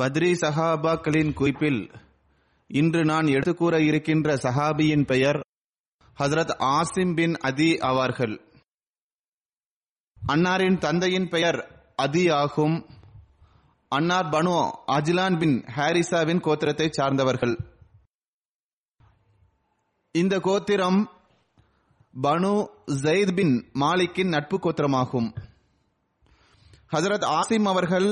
பத்ரி சஹாபாக்களின் குறிப்பில் இன்று நான் எடுத்துக்கூற இருக்கின்ற சஹாபியின் பெயர் ஹசரத் ஆசிம் பின் அதி ஆவார்கள் அன்னாரின் தந்தையின் பெயர் அதி ஆகும். அன்னார் பனு அஜிலான் பின் ஹாரிசாவின் கோத்திரத்தை சார்ந்தவர்கள். இந்த கோத்திரம் பனு ஜெயித் பின் மாலிக்கின் நட்பு கோத்திரமாகும். ஹசரத் ஆசிம் அவர்கள்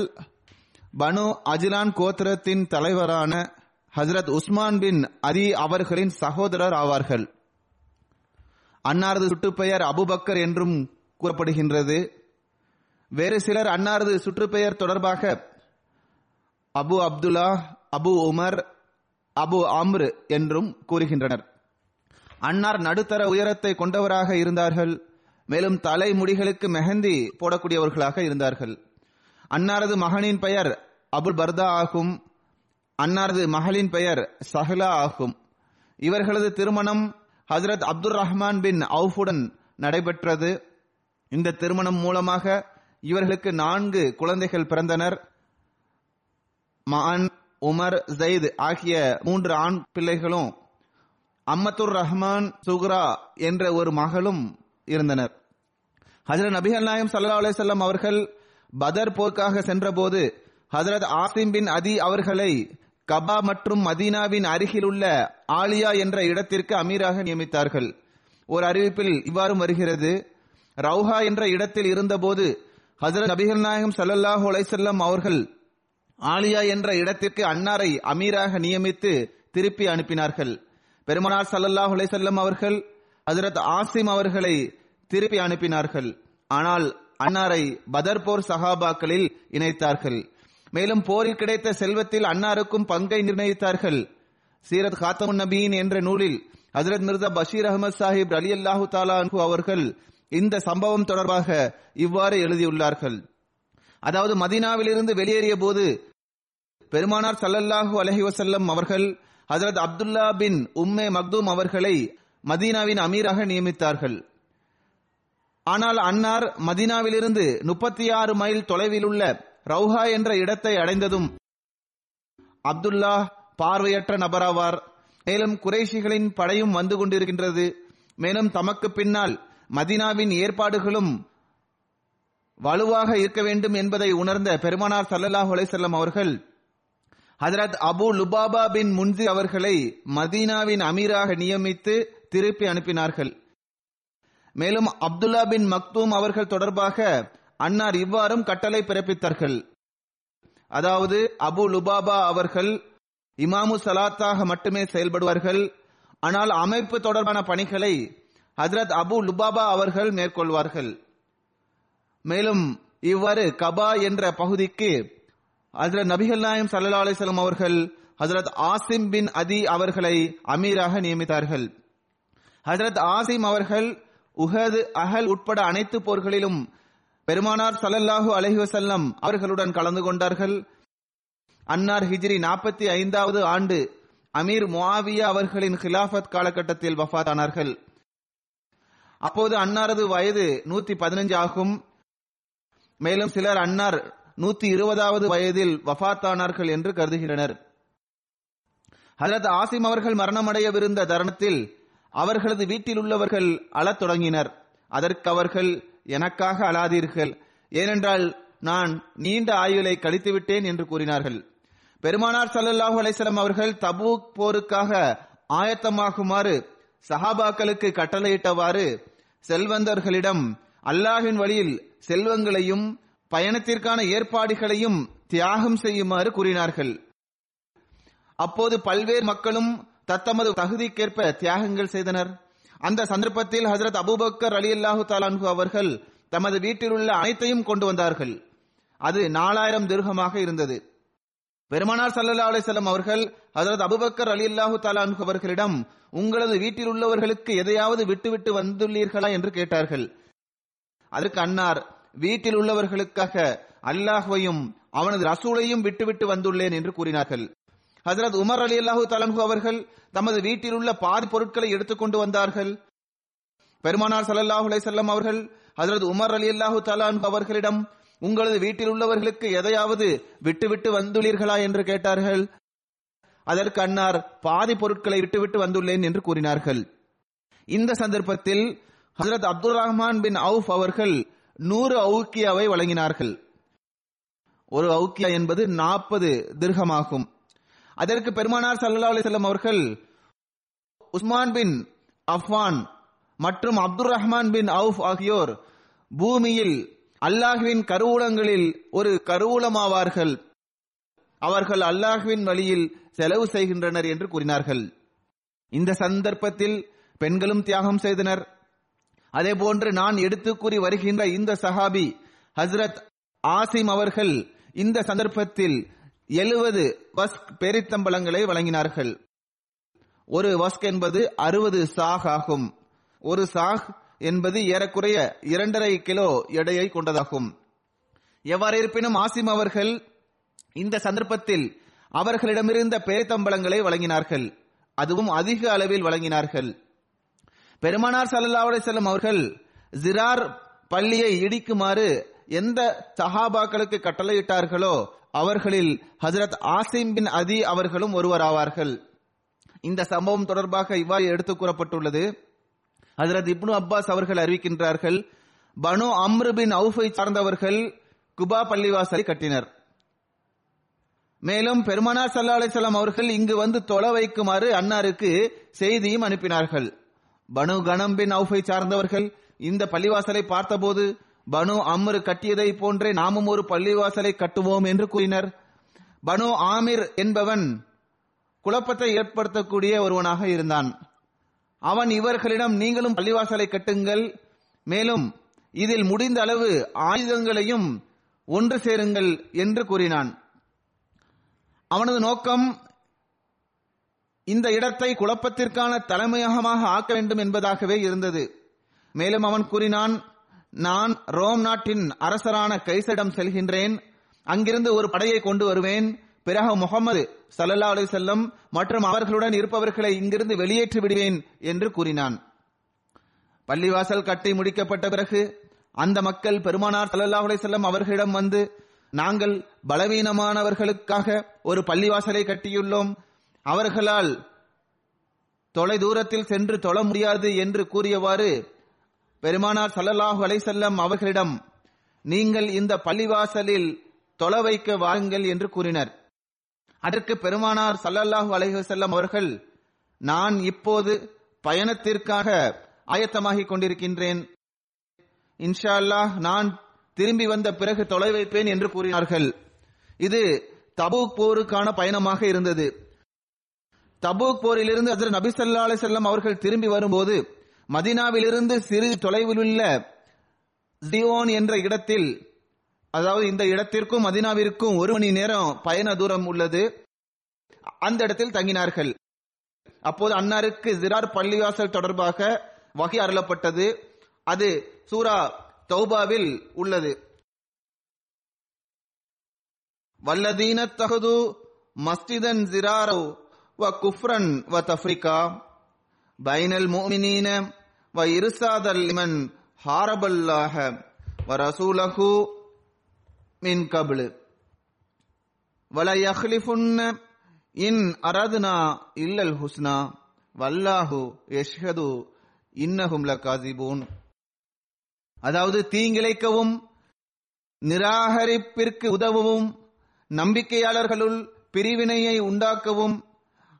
பனு அஜிலான் கோத்திரத்தின் தலைவரான ஹசரத் உஸ்மான் பின் அரி அவர்களின் சகோதரர் ஆவார்கள். அன்னாரது சுட்டுப்பெயர் அபுபக்கர் என்றும் கூறப்படுகின்றது. வேறு சிலர் அன்னாரது சுற்றுப்பெயர் தொடர்பாக Abu Abdullah Abu Umar Abu Amr என்றும் கூறுகின்றனர். அன்னார் நடுத்தர உயரத்தை கொண்டவராக இருந்தார்கள். மேலும் தலை முடிகளுக்கு மெஹந்தி போடக்கூடியவர்களாக இருந்தார்கள். அன்னாரது மகனின் பெயர் அபுல் பர்தா ஆகும். அன்னாரது மகளின் பெயர் சஹ்லா ஆகும். இவர்களது திருமணம் ஹஜரத் அப்துல் ரஹ்மான் பின் அவுஃபுடன் நடைபெற்றது. இந்த திருமணம் மூலமாக இவர்களுக்கு நான்கு குழந்தைகள் பிறந்தனர். மான் உமர் ஜெயித் ஆகிய மூன்று ஆண் பிள்ளைகளும் அம்மத்துர் ரஹ்மான் சுக்ரா என்ற ஒரு மகளும் இருந்தனர். ஹஜரத் நபிகள் நாயம் சல்லா அலிசல்லாம் அவர்கள் பதர் போர்க்காக சென்றபோது ஹசரத் ஆசிம் பின் அதி அவர்களை கபா மற்றும் மதீனாவின் அருகில் உள்ள ஆலியா என்ற இடத்திற்கு அமீராக நியமித்தார்கள். ஒரு அறிவிப்பில் இவ்வாறும் வருகிறது. ரவுஹா என்ற இடத்தில் இருந்தபோது ஹசரத் நபிகள் நாயகம் சல்லல்லாஹு அலைசல்லம் அவர்கள் ஆலியா என்ற இடத்திற்கு அன்னாரை அமீராக நியமித்து திருப்பி அனுப்பினார்கள். பெருமனார் சல்லல்லாஹு அலைசல்லம் அவர்கள் ஹசரத் ஆசிம் அவர்களை திருப்பி அனுப்பினார்கள். ஆனால் அன்னாரை பதர் போர் சஹாபாக்களில் இணைத்தார்கள். மேலும் போரில் கிடைத்த செல்வத்தில் அன்னாருக்கும் பங்கை நிர்ணயித்தார்கள். சீரத் காத்தமுன் நபீன் என்ற நூலில் ஹசரத் மிர்சா பஷீர் அகமது சாஹிப் அலி அல்லாஹு தாலாஹு அவர்கள் இந்த சம்பவம் தொடர்பாக இவ்வாறு எழுதியுள்ளார்கள். அதாவது மதீனாவிலிருந்து வெளியேறிய போது பெருமானார் சல்லல்லாஹு அலஹி வசல்லம் அவர்கள் ஹசரத் அப்துல்லா பின் உம்மே மக்தூம் அவர்களை மதீனாவின் அமீராக நியமித்தார்கள். ஆனால் அன்னார் மதீனாவிலிருந்து முப்பத்தி ஆறு மைல் தொலைவில் உள்ள ரவுஹா என்ற இடத்தை அடைந்ததும் அப்துல்லா பார்வையற்ற நபராவார். மேலும் குறைஷிகளின் படையும் வந்து கொண்டிருக்கின்றது. மேலும் தமக்கு பின்னால் மதினாவின் ஏற்பாடுகளும் வலுவாக இருக்க வேண்டும் என்பதை உணர்ந்த பெருமானார் சல்லல்லாஹ் அலைசல்லம் அவர்கள் ஹதரத் அபு லுபாபா பின் முன்சி அவர்களை மதீனாவின் அமீராக நியமித்து திருப்பி அனுப்பினார்கள். மேலும் அப்துல்லா பின் மக்தூம் அவர்கள் தொடர்பாக அன்னார் இவ்வாறும் கட்டளை பிறப்பித்தார்கள். அதாவது அபு லுபாபா அவர்கள் இமாமு சலாத்தாக மட்டுமே செயல்படுவார்கள். ஆனால் அமைப்பு தொடர்பான பணிகளை ஹஜரத் அபு லுபாபா அவர்கள் மேற்கொள்வார்கள். மேலும் இவ்வாறு கபா என்ற பகுதிக்கு ஹசரத் நபிகள் நாயம் சல்லா அலிஸ்லாம் அவர்கள் ஹசரத் ஆசிம் பின் அதி அவர்களை அமீராக நியமித்தார்கள். ஹசரத் ஆசிம் அவர்கள் உஹது அகல் உட்பட அனைத்து போர்களிலும் பெருமானார் சலல்லாஹு அலஹிவசல்லம் அவர்களுடன் கலந்து கொண்டார்கள். அன்னார் ஹிஜ்ரி நாற்பத்தி ஐந்தாவது ஆண்டு அமீர் முவாவியா அவர்களின் கிலாஃபத் காலகட்டத்தில் வஃபாத்தானார்கள் அப்போது அன்னாரது வயது நூத்தி பதினஞ்சு ஆகும். மேலும் சிலர் அன்னார் நூத்தி இருபதாவது வயதில் வஃபாத்தானார்கள் என்று கருதுகின்றனர். ஹஜரத் ஆசிம் அவர்கள் மரணமடையவிருந்த தருணத்தில் அவர்களது வீட்டில் உள்ளவர்கள் அழத் தொடங்கினர். அதற்கு அவர்கள் எனக்காக அழாதீர்கள். ஏனென்றால் நான் நீண்ட ஆயுளை கழித்துவிட்டேன் என்று கூறினார்கள். பெருமானார் சல்லல்லாஹு அலைசலம் அவர்கள் தபூக் போருக்காக ஆயத்தமாகுமாறு சஹாபாக்களுக்கு கட்டளையிட்டவாறு செல்வந்தர்களிடம் அல்லாஹின் வழியில் செல்வங்களையும் பயணத்திற்கான ஏற்பாடுகளையும் தியாகம் செய்யுமாறு கூறினார்கள். அப்போது பல்வேறு மக்களும் தத்தமது தகுதிக்கேற்ப தியாகங்கள் செய்தனர். அந்த சந்தர்ப்பத்தில் ஹசரத் அபுபக்கர் அலி அல்லாஹு தாலான்ஹு அவர்கள் தமது வீட்டில் உள்ள அனைத்தையும் கொண்டு வந்தார்கள். அது நாலாயிரம் திருகமாக இருந்தது. பெருமானார் சல்லா அலிசல்லம் அவர்கள் ஹசரத் அபுபக்கர் அலி அல்லாஹு தாலான்ஹு அவர்களிடம் உங்களது வீட்டில் உள்ளவர்களுக்கு எதையாவது விட்டுவிட்டு வந்துள்ளீர்களா? என்று கேட்டார்கள். அதற்கு அன்னார் வீட்டில் உள்ளவர்களுக்காக அல்லாஹ்வையும் அவனது ரசூலையும் விட்டுவிட்டு வந்துள்ளேன் என்று கூறினார்கள். ஹசரத் உமர் அலி அல்லாஹு தலன்ஹு அவர்கள் தமது வீட்டில் உள்ள பாதி பொருட்களை எடுத்துக்கொண்டு வந்தார்கள். பெருமானார் சல்லல்லாஹு அலைஹி அவர்கள் ஹசரத் உமர் அலி அல்லாஹு தலான் அவர்களிடம் உங்களது வீட்டில் உள்ளவர்களுக்கு எதையாவது விட்டுவிட்டு வந்துள்ளீர்களா? என்று கேட்டார்கள். அதற்கு அன்னார் பாதி பொருட்களை விட்டுவிட்டு வந்துள்ளேன் என்று கூறினார்கள். இந்த சந்தர்ப்பத்தில் ஹசரத் அப்துல் ரஹ்மான் பின் அவுஃப் அவர்கள் நூறு அவுக்கியாவை வழங்கினார்கள். ஒரு அவுக்கியா என்பது நாற்பது திருகமாகும் அதற்கு பெருமானார் சல்லா அலிசல்லம் அவர்கள் உஸ்மான் பின் அஃப்வான் மற்றும் அப்துல் ரஹ்மான் பின் அவுஃப் ஆகியோர் பூமியில் அல்லாஹ்வின் கருவூலங்களில் ஒரு கருவூலமாவார்கள். அவர்கள் அல்லாஹ்வின் வழியில் செலவு செய்கின்றனர் என்று கூறினார்கள். இந்த சந்தர்ப்பத்தில் பெண்களும் தியாகம் செய்தனர். அதே போன்று நான் எடுத்து கூறி வருகின்ற இந்த சஹாபி ஹஸ்ரத் ஆசிம் அவர்கள் இந்த சந்தர்ப்பத்தில் எழுபது வஸ்க் பேரித்தம்பளங்களை வழங்கினார்கள். ஒரு வஸ்க் என்பது அறுபது சாக் ஆகும். ஒரு சாக் என்பது ஏறக்குறைய இரண்டரை கிலோ எடையை கொண்டதாகும். எவ்வாறு இருப்பினும் ஆசிம் அவர்கள் இந்த சந்தர்ப்பத்தில் அவர்களிடமிருந்த பேரித்தம்பளங்களை வழங்கினார்கள். அதுவும் அதிக அளவில் வழங்கினார்கள். பெருமானார் சல்லா செல்லும் அவர்கள் ஜிரார் பள்ளியை இடிக்குமாறு எந்த சஹாபாக்களுக்கு கட்டளையிட்டார்களோ அவர்களில் ஹசரத் ஆசிம் பின் அதி அவர்களும் ஒருவராவார்கள். இந்த சம்பவம் தொடர்பாக இவ்வாறு எடுத்துக் கூறப்பட்டுள்ளது. ஹசரத் இப்னு அப்பாஸ் அவர்கள் அறிவிக்கின்றார்கள் பனு அம்ரு பின் அவுஃபை சார்ந்தவர்கள் குபா பள்ளிவாசலை கட்டினர். மேலும் பெருமனார் சல்லா அலிசல்லாம் அவர்கள் இங்கு வந்து தொலை வைக்குமாறு அன்னாருக்கு செய்தியும் அனுப்பினார்கள். பனு கணம் பின் அவுஃபை சார்ந்தவர்கள் இந்த பள்ளிவாசலை பார்த்தபோது பனு அம்ரு கட்டியதை போன்றே நாமும் ஒரு பள்ளிவாசலை கட்டுவோம் என்று கூறினர். பனு ஆமிர் என்பவன் குழப்பத்தை ஏற்படுத்தக்கூடிய ஒருவனாக இருந்தான். அவன் இவர்களிடம் நீங்களும் பள்ளிவாசலை கட்டுங்கள். மேலும் இதில் முடிந்த அளவு ஆயுதங்களையும் ஒன்று சேருங்கள் என்று கூறினான். அவனது நோக்கம் இந்த இடத்தை குழப்பத்திற்கான தலைமையகமாக ஆக்க வேண்டும் என்பதாகவே இருந்தது. மேலும் அவன் கூறினான் நான் ரோம் நாட்டின் அரசரான கைசடம் செல்கின்றேன். அங்கிருந்து ஒரு படையை கொண்டு வருவேன். பிறகு முகமது சல்லல்லா அலி செல்லம் மற்றும் அவர்களுடன் இருப்பவர்களை இங்கிருந்து வெளியேற்றி விடுவேன் என்று கூறினான். பள்ளிவாசல் கட்டி முடிக்கப்பட்ட பிறகு அந்த மக்கள் பெருமானார் சல்லல்லா அலி செல்லம் அவர்களிடம் வந்து நாங்கள் பலவீனமானவர்களுக்காக ஒரு பள்ளிவாசலை கட்டியுள்ளோம். அவர்களால் தொலை தூரத்தில் சென்று தொழ முடியாது என்று கூறியவாறு பெருமானார் சல்லல்லாஹு அலைசல்லம் அவர்களிடம் நீங்கள் இந்த பள்ளிவாசலில் தொலை வைக்க வாருங்கள் என்று கூறினர். அதற்கு பெருமானார் சல்லல்லாஹு அலைஹசல்லம் அவர்கள் நான் இப்போது பயணத்திற்காக ஆயத்தமாகிக் கொண்டிருக்கின்றேன். இன்ஷா அல்லாஹ் நான் திரும்பி வந்த பிறகு தொலை வைப்பேன் என்று கூறினார்கள். இது தபூக் போருக்கான பயணமாக இருந்தது. தபூக் போரிலிருந்து அதில் நபி சல்லா அலிசல்லம் அவர்கள் திரும்பி வரும்போது மதினாவிலிருந்து சிறு தொலைவில் உள்ள ஜியோன் என்ற இடத்தில் அதாவது இந்த இடத்திற்கும் மதினாவிற்கும் ஒரு மணி நேரம் பயண தூரம் உள்ளது. அந்த இடத்தில் தங்கினார்கள். அப்போது அன்னாருக்கு ஜிரார் பள்ளிவாசல் தொடர்பாக வகை அருளப்பட்டது. அது சூரா தௌபாவில் உள்ளது. வல்லதீன தகுது மஸ்திதன் ஜிராரோ வ குஃப்ரன் வ தஃப்ரிகா. பைனல் மோமினீன வ இருசாதல் இமன் ஹாரபல்லாஹ வ ரசூலஹு மின் கபிலு வல யஹ்லிஃபுன்ன இன் அரதுனா இல்லல் ஹுஸ்னா வல்லாஹு யஷ்ஹது இன்னஹும் லகாசிபூன். அதாவது தீங்கிழைக்கவும் நிராகரிப்பிற்கு உதவவும் நம்பிக்கையாளர்களுள் பிரிவினையை உண்டாக்கவும்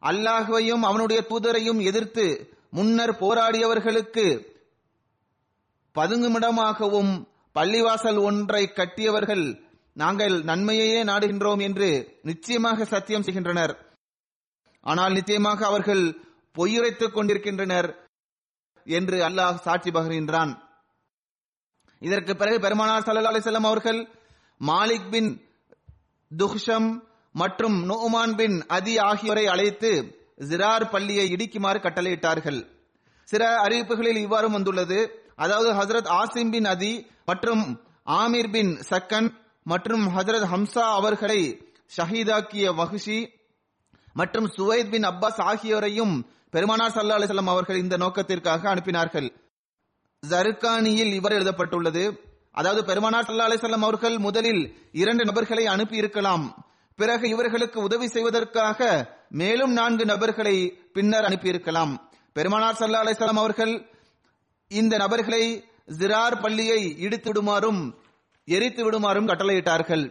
அல்லாஹுவையும் அவனுடைய தூதரையும் எதிர்த்து முன்னர் போராடியவர்களுக்கு பதுங்குமிடமாகவும் பள்ளிவாசல் ஒன்றை கட்டியவர்கள் நாங்கள் நன்மையையே நாடுகின்றோம் என்று நிச்சயமாக சத்தியம் செய்கின்றனர். ஆனால் நிச்சயமாக அவர்கள் பொய்யுரைத்துக் கொண்டிருக்கின்றனர் என்று அல்லாஹ் சாட்சி பகிர்கின்றான். இதற்கு பிறகு பெருமானார் சல்லா அலிசல்லாம் அவர்கள் மாலிக் பின் துஹ்ஷம் மற்றும் நோமான் பின் அதி ஆகியோரை அழைத்து ஜிரார் பள்ளியை இடிக்குமாறு கட்டளையிட்டார்கள். சில அறிவிப்புகளில் இவ்வாறு வந்துள்ளது. அதாவது ஹசரத் ஆசிம் பின் அதி மற்றும் ஆமீர் பின் சக்கன் மற்றும் ஹசரத் ஹம்சா அவர்களை ஷஹீதாக்கிய வஹுஷி மற்றும் சுவைத் பின் அப்பாஸ் ஆகியோரையும் பெருமானார் சல்லா அலிசல்லாம் அவர்கள் இந்த நோக்கத்திற்காக அனுப்பினார்கள். ஜருக்கானியில் இவர் எழுதப்பட்டுள்ளது. அதாவது பெருமானார் சல்லா அலிசல்லாம் அவர்கள் முதலில் இரண்டு நபர்களை அனுப்பி இருக்கலாம் பிறகு இவர்களுக்கு உதவி செய்வதற்காக மேலும் நான்கு நபர்களை பின்னர் அனுப்பியிருக்கலாம். பெருமானார் சல்லா அலிசல்லாம் அவர்கள் இந்த நபர்களை ஜிரார் பள்ளியை இடித்து விடுமாறும் எரித்து விடுமாறும் கட்டளையிட்டார்கள்.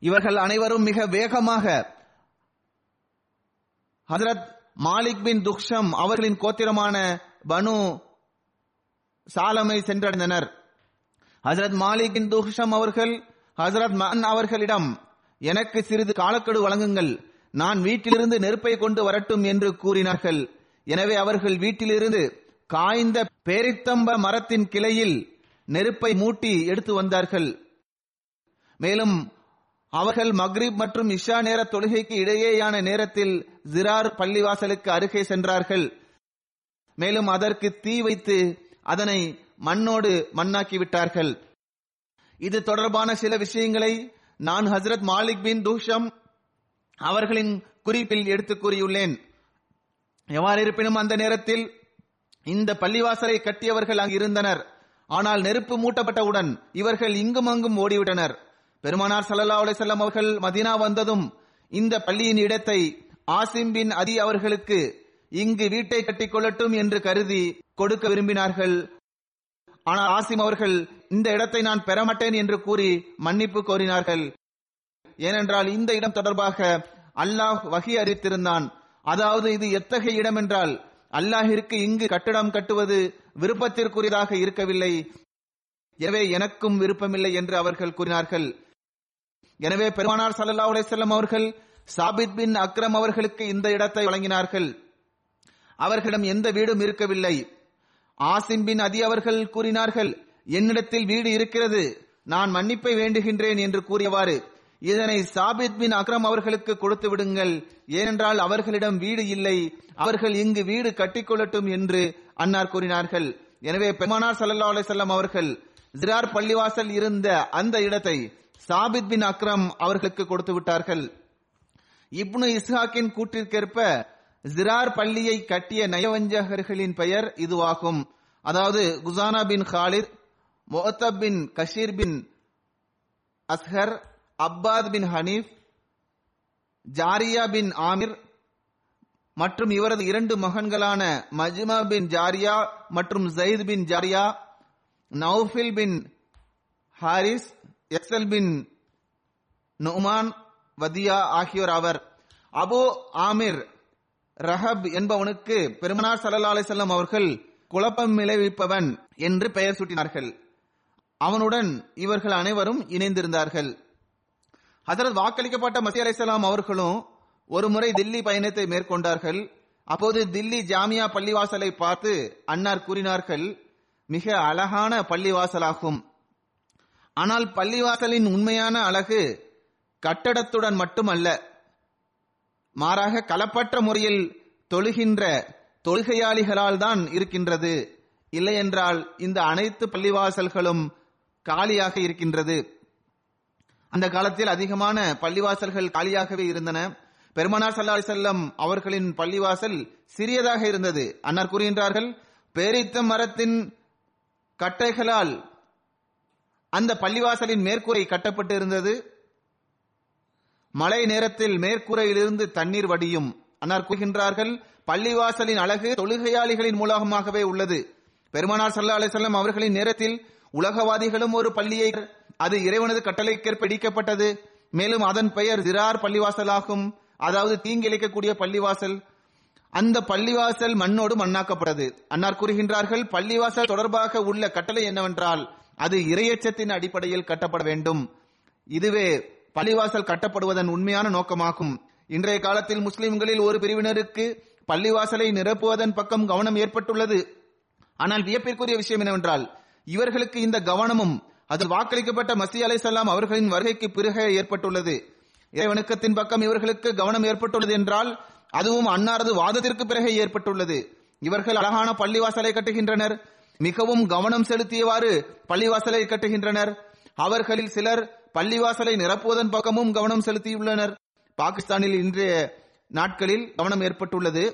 இவர்கள் அனைவரும் மிக வேகமாக ஹசரத் மாலிக் பின் துக்ஷம் அவர்களின் கோத்திரமான பனு சாலமை சென்றடைந்தனர். ஹசரத் மாலிக் பின் துக்ஷம் அவர்கள் ஹசரத் மன் அவர்களிடம் எனக்கு சிறிது காலக்கெடு வழங்குங்கள். நான் வீட்டிலிருந்து நெருப்பை கொண்டு வரட்டும் என்று கூறினார்கள். எனவே அவர்கள் வீட்டிலிருந்து காய்ந்த பேரித்தம்ப மரத்தின் கிளையில் நெருப்பை மூட்டி எடுத்து வந்தார்கள். மேலும் அவர்கள் மக்ரீப் மற்றும் இஷா நேர தொழுகைக்கு இடையேயான நேரத்தில் ஜிரார் பள்ளிவாசலுக்கு அருகே சென்றார்கள். மேலும் அதற்கு தீ வைத்து அதனை மண்ணோடு மண்ணாக்கி விட்டார்கள். இது தொடர்பான சில விஷயங்களை நான் ஹசரத் மாலிக் பின் தூஷம் அவர்களின் குறிப்பில் எடுத்து கூறியுள்ளேன். எவ்வாறு இருப்பினும் அந்த நேரத்தில் இந்த பள்ளிவாசலை கட்டியவர்கள் அங்கு இருந்தனர். ஆனால் நெருப்பு மூட்டப்பட்டவுடன் இவர்கள் இங்கும் அங்கும் ஓடிவிட்டனர். பெருமானார் சல்லா அலிசல்லாம் அவர்கள் மதினா வந்ததும் இந்த பள்ளியின் இடத்தை ஆசிம் பின் அதி அவர்களுக்கு இங்கு வீட்டை கட்டிக்கொள்ளட்டும் என்று கருதி கொடுக்க விரும்பினார்கள். ஆனால் ஆசிம் அவர்கள் இந்த இடத்தை நான் பெறமாட்டேன் என்று கூறி மன்னிப்பு கோரினார்கள். ஏனென்றால் இந்த இடம் தொடர்பாக அல்லாஹ் வகி அறித்திருந்தான் அதாவது இது எத்தகைய இடம் என்றால் அல்லாஹிற்கு இங்கு கட்டிடம் கட்டுவது விருப்பத்திற்குரியதாக இருக்கவில்லை. எனவே எனக்கும் விருப்பமில்லை என்று அவர்கள் கூறினார்கள். எனவே பெருமானார் சல்லா அலிசல்லம் அவர்கள் சாபித் பின் அக்ரம் அவர்களுக்கு இந்த இடத்தை வழங்கினார்கள். அவர்களிடம் எந்த வீடும் இருக்கவில்லை. ஆசின் பின் அதி அவர்கள் கூறினார்கள் என்னிடத்தில் வீடு இருக்கிறது நான் மன்னிப்பை வேண்டுகின்றேன் என்று கூறியவாறு இதனை சாபித் பின் அக்ரம் அவர்களுக்கு கொடுத்து விடுங்கள் ஏனென்றால் அவர்களிடம் வீடு இல்லை அவர்கள் இங்கு வீடு கட்டிக்கொள்ளட்டும் என்று அன்னார் கூறினார்கள். எனவே பெருமானார் சல்லா அலிசல்லாம் அவர்கள் ஜிரார் பள்ளிவாசல் இருந்த அந்த இடத்தை சாபித் பின் அக்ரம் அவர்களுக்கு கொடுத்து விட்டார்கள். இப்னு இஸ்ஹாக்கின் கூற்றிற்கேற்ப ஜிரார் பள்ளியை கட்டிய நயவஞ்சகர்களின் பெயர் இதுவாகும். அதாவது குசானா பின் ஹாலிர் மொஹத்தப் பின் கஷீர் பின் அஸ்ஹர் அப்பாத் பின் ஹனீஃப் ஜாரியா பின் ஆமிர் மற்றும் இவரது இரண்டு மகன்களான மஜ்மா பின் ஜாரியா மற்றும் ஜயித் பின் ஜாரியா நௌஃபில் பின் ஹாரிஸ் எக்ஸல் பின் நுமான் வதியா ஆகியோர் அவர் அபு ஆமிர் ரஹப் என்பவனுக்கு பெருமனார் சல்லா அலிசல்லாம் அவர்கள் குழப்பம் விளைவிப்பவன் என்று பெயர் சூட்டினார்கள். அவனுடன் இவர்கள் அனைவரும் இணைந்திருந்தார்கள். ஹசரத் வாக்களிக்கப்பட்ட மசி அலிசல்லாம் அவர்களும் ஒரு முறை தில்லி பயணத்தை மேற்கொண்டார்கள். அப்போது தில்லி ஜாமியா பள்ளிவாசலை பார்த்து அன்னார் கூறினார்கள் மிக அழகான பள்ளிவாசலாகும். ஆனால் பள்ளிவாசலின் உண்மையான அழகு கட்டடத்துடன் மட்டுமல்ல மாறாக கலப்பற்ற முறையில் தொழுகின்ற தொழுகையாளிகளால் தான் இருக்கின்றது. இல்லையென்றால் இந்த அனைத்து பள்ளிவாசல்களும் காலியாக இருக்கின்றது. அந்த காலத்தில் அதிகமான பள்ளிவாசல்கள் காலியாகவே இருந்தன. பெருமனார் சல்லா செல்லம் அவர்களின் பள்ளிவாசல் சிறியதாக இருந்தது. அன்னார் கூறுகின்றார்கள் பேரித்த மரத்தின் கட்டைகளால் அந்த பள்ளிவாசலின் மேற்கூரை கட்டப்பட்டு இருந்தது. மழை நேரத்தில் மேற்கூரையிலிருந்து தண்ணீர் வடியும். அன்னார் கூறுகின்றார்கள் பள்ளிவாசலின் அழகு தொழுகையாளிகளின் மூலமாகவே உள்ளது. பெருமானார் சல்லா அலிசல்லாம் அவர்களின் நேரத்தில் உலகவாதிகளும் ஒரு பள்ளியை அது இறைவனது கட்டளைக்கேற்ப இடிக்கப்பட்டது. மேலும் அதன் பெயர் ஜிரார் பள்ளிவாசலாகும். அதாவது தீங்கிழைக்கக்கூடிய பள்ளிவாசல். அந்த பள்ளிவாசல் மண்ணோடு மண்ணாக்கப்பட்டது. அன்னார் கூறுகின்றார்கள் பள்ளிவாசல் தொடர்பாக உள்ள கட்டளை என்னவென்றால் அது இரையச்சத்தின் அடிப்படையில் கட்டப்பட வேண்டும். இதுவே பள்ளிவாசல் கட்டப்படுவதன் உண்மையான நோக்கமாகும். இன்றைய காலத்தில் முஸ்லிம்களில் ஒரு பிரிவினருக்கு பள்ளிவாசலை நிரப்புவதன் பக்கம் கவனம் ஏற்பட்டுள்ளது. ஆனால் வியப்பிற்குரிய விஷயம் என்னவென்றால் இவர்களுக்கு இந்த கவனமும் அதில் வாக்களிக்கப்பட்ட மசி அலை சல்லாம் அவர்களின் வருகைக்கு பிறகு ஏற்பட்டுள்ளது. இறைவணக்கத்தின் பக்கம் இவர்களுக்கு கவனம் ஏற்பட்டுள்ளது என்றால் அதுவும் அன்னாரது வாதத்திற்கு பிறகு ஏற்பட்டுள்ளது. இவர்கள் அழகான பள்ளிவாசலை கட்டுகின்றனர். மிகவும் கவனம் செலுத்தியவாறு பள்ளிவாசலை கட்டுகின்றனர். அவர்களில் சிலர் பள்ளிவாசலை நிரப்புவதன் பக்கமும் கவனம் செலுத்தியுள்ளனர். பாகிஸ்தானில் இன்றைய நாட்களில் கவனம் ஏற்பட்டுள்ளது.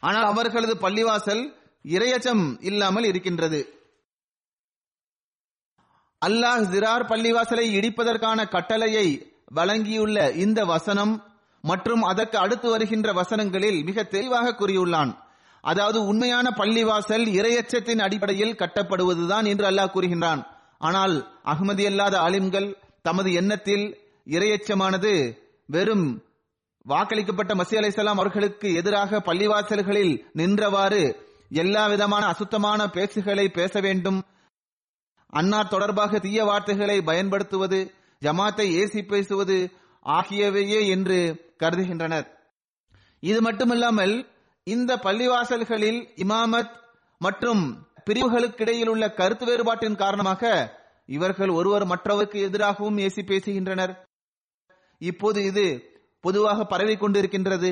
ஆனால் அவர்களது பள்ளிவாசல் இரையச்சம் இல்லாமல் இருக்கின்றது. அல்லாஹ் ஜிரார் பள்ளிவாசலை இடிப்பதற்கான கட்டளையை வழங்கியுள்ள இந்த வசனம் மற்றும் அதற்கு அடுத்து வருகின்ற வசனங்களில் மிக தெளிவாக கூறியுள்ளான். அதாவது உண்மையான பள்ளிவாசல் இரையச்சத்தின் அடிப்படையில் கட்டப்படுவதுதான் என்று அல்லாஹ் கூறுகின்றான். ஆனால் அகமதி அல்லாத ஆலிம்கள் தமது எண்ணத்தில் இரையச்சமானது வெறும் வாக்களிக்கப்பட்ட மசி அலைசலாம் அவர்களுக்கு எதிராக பள்ளிவாசல்களில் நின்றவாறு எல்லா விதமான அசுத்தமான பேச்சுகளை பேச வேண்டும். அன்னார் தொடர்பாக தீய வார்த்தைகளை பயன்படுத்துவது ஜமாத்தை ஏசி பேசுவது ஆகியவையே என்று கருதுகின்றனர். இது மட்டுமல்லாமல் இந்த பள்ளிவாசல்களில் இமாமத் மற்றும் பிரிவுகளுக்கிடையில் உள்ள கருத்து வேறுபாட்டின் காரணமாக இவர்கள் ஒருவர் மற்றவருக்கு எதிராகவும் ஏசி பேசுகின்றனர். இப்போது இது பொதுவாக பரவி கொண்டிருக்கின்றது.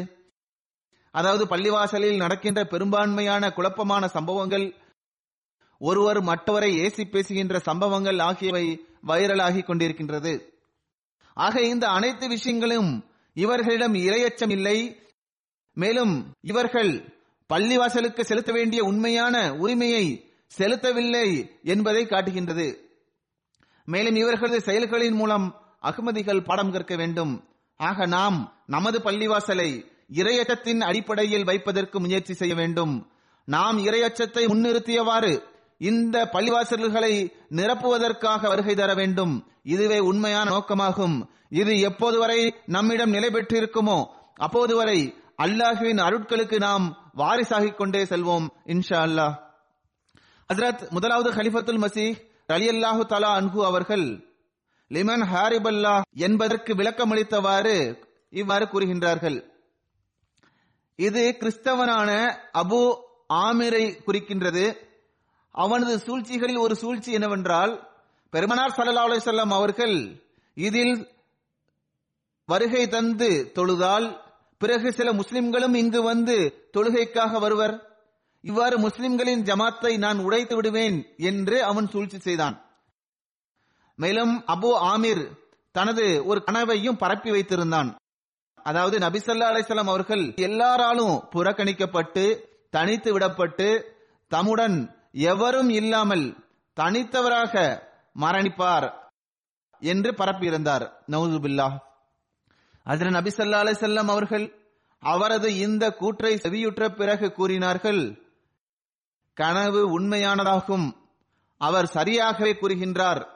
அதாவது பள்ளிவாசலில் நடக்கின்ற பெரும்பான்மையான குழப்பமான சம்பவங்கள் ஒருவர் மற்றவரை ஏசி பேசுகின்ற சம்பவங்கள் ஆகியவை வைரலாகி கொண்டிருக்கின்றது. ஆக இந்த அனைத்து விஷயங்களும் இவர்களிடம் இரையச்சம் இல்லை. மேலும் இவர்கள் பள்ளிவாசலுக்கு செலுத்த வேண்டிய உண்மையான உரிமையை செலுத்தவில்லை என்பதை காட்டுகின்றது. மேலும் இவர்களது செயல்களின் மூலம் அகமதிகள் பாடம் கற்க வேண்டும். ஆக நாம் நமது பள்ளிவாசலை இரையச்சத்தின் அடிப்படையில் வைப்பதற்கு முயற்சி செய்ய வேண்டும். நாம் இரையச்சத்தை முன்னிறுத்தியவாறு இந்த பள்ளிவாசல்களை நிரப்புவதற்காக வருகை தர வேண்டும். இதுவே உண்மையான நோக்கமாகும். இது எப்போது வரை நம்மிடம் நிலை பெற்றிருக்குமோ அப்போது வரை அல்லாஹுவின் அருட்களுக்கு நாம் வாரிசாகிக் கொண்டே செல்வோம் இன்ஷா அல்லாஹ் ஹசரத் முதலாவது ஹலிஃபத்துல் மசீஹ் அலி அல்லாஹு தலா அன்ஹு அவர்கள் லிமன் ஹாரிபல்லா என்பதற்கு விளக்கமளித்தவாறு இவ்வாறு கூறுகின்றார்கள். இது கிறிஸ்தவனான அபு ஆமிரை குறிக்கின்றது. அவனது சூழ்ச்சிகளில் ஒரு சூழ்ச்சி என்னவென்றால் பெருமனார் சல்லா செல்லம் அவர்கள் இதில் வருகை தந்து தொழுதால் பிறகு சில முஸ்லிம்களும் இங்கு வந்து தொழுகைக்காக வருவர். இவ்வாறு முஸ்லிம்களின் ஜமாத்தை நான் உடைத்து விடுவேன் என்று அவன் சூழ்ச்சி செய்தான். மேலும் அபு ஆமீர் தனது ஒரு கனவையும் பரப்பி வைத்திருந்தான். அதாவது நபிசல்லா அலிசல்லாம் அவர்கள் எல்லாராலும் புறக்கணிக்கப்பட்டு தனித்து விடப்பட்டு தம்முடன் எவரும் இல்லாமல் தனித்தவராக மரணிப்பார் என்று பரப்பியிருந்தார். நவுதுபில்லா அதில் நபி சல்லா அலிசல்லாம் அவர்கள் அவரது இந்த கூற்றை செவியுற்ற பிறகு கூறினார்கள் கனவு உண்மையானதாகும். அவர் சரியாகவே கூறுகின்றார்.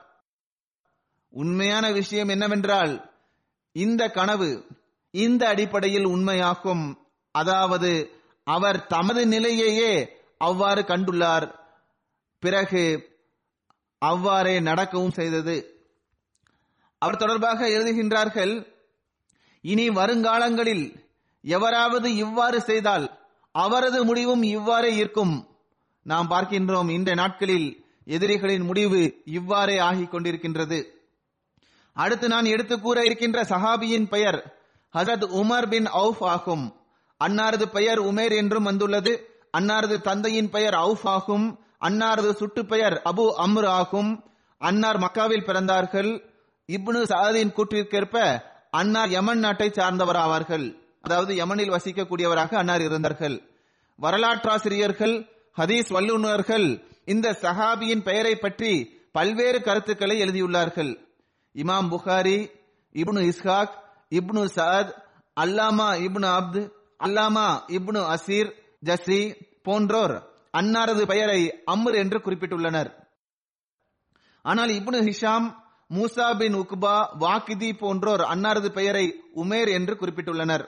உண்மையான விஷயம் என்னவென்றால் இந்த கனவு இந்த அடிப்படையில் உண்மையாகும். அதாவது அவர் தமது நிலையையே அவ்வாறு கண்டுள்ளார். பிறகு அவ்வாறே நடக்கவும் செய்தது. அவர் தொடர்பாக எழுதுகின்றார்கள் இனி வருங்காலங்களில் எவராவது இவ்வாறு செய்தால் அவரது முடிவும் இவ்வாறே இருக்கும். நாம் பார்க்கின்றோம் இந்த நாட்களில் எதிரிகளின் முடிவு இவ்வாறே ஆகிக் கொண்டிருக்கின்றது. அடுத்து நான் எடுத்து கூற இருக்கின்ற சஹாபியின் பெயர் ஹசத் உமர் பின் அவுஃப் ஆகும். அன்னாரது பெயர் உமேர் என்றும் வந்துள்ளது. அன்னாரது தந்தையின் பெயர் அவுஃப் ஆகும். அன்னாரது சுட்டு பெயர் அபு அம்ர் ஆகும். அன்னார் மக்காவில் பிறந்தார்கள். இப்னு சாதின் கூற்றிற்கேற்ப அன்னார் யமன் நாட்டை சார்ந்தவராவார்கள். அதாவது யமனில் வசிக்கக்கூடியவராக அன்னார் இருந்தார்கள். வரலாற்றாசிரியர்கள் ஹதீஸ் வல்லுநர்கள் இந்த சஹாபியின் பெயரை பற்றி பல்வேறு கருத்துக்களை எழுதியுள்ளார்கள். இமாம் புகாரி இப்னு இஸ்ஹாக் இப்னு சஅத் அல்லாமா இப்னு அப்து அல்லாமா இப்னு அசீர் ஜஸ்ரி போன்றோர் அன்னாரது பெயரை அம்ர் என்று குறிப்பிட்டுள்ளனர். ஆனால் இப்னு ஹிஷாம் மூசா பின் உக்பா வாக்கிதி போன்றோர் அன்னாரது பெயரை உமேர் என்று குறிப்பிட்டுள்ளனர்.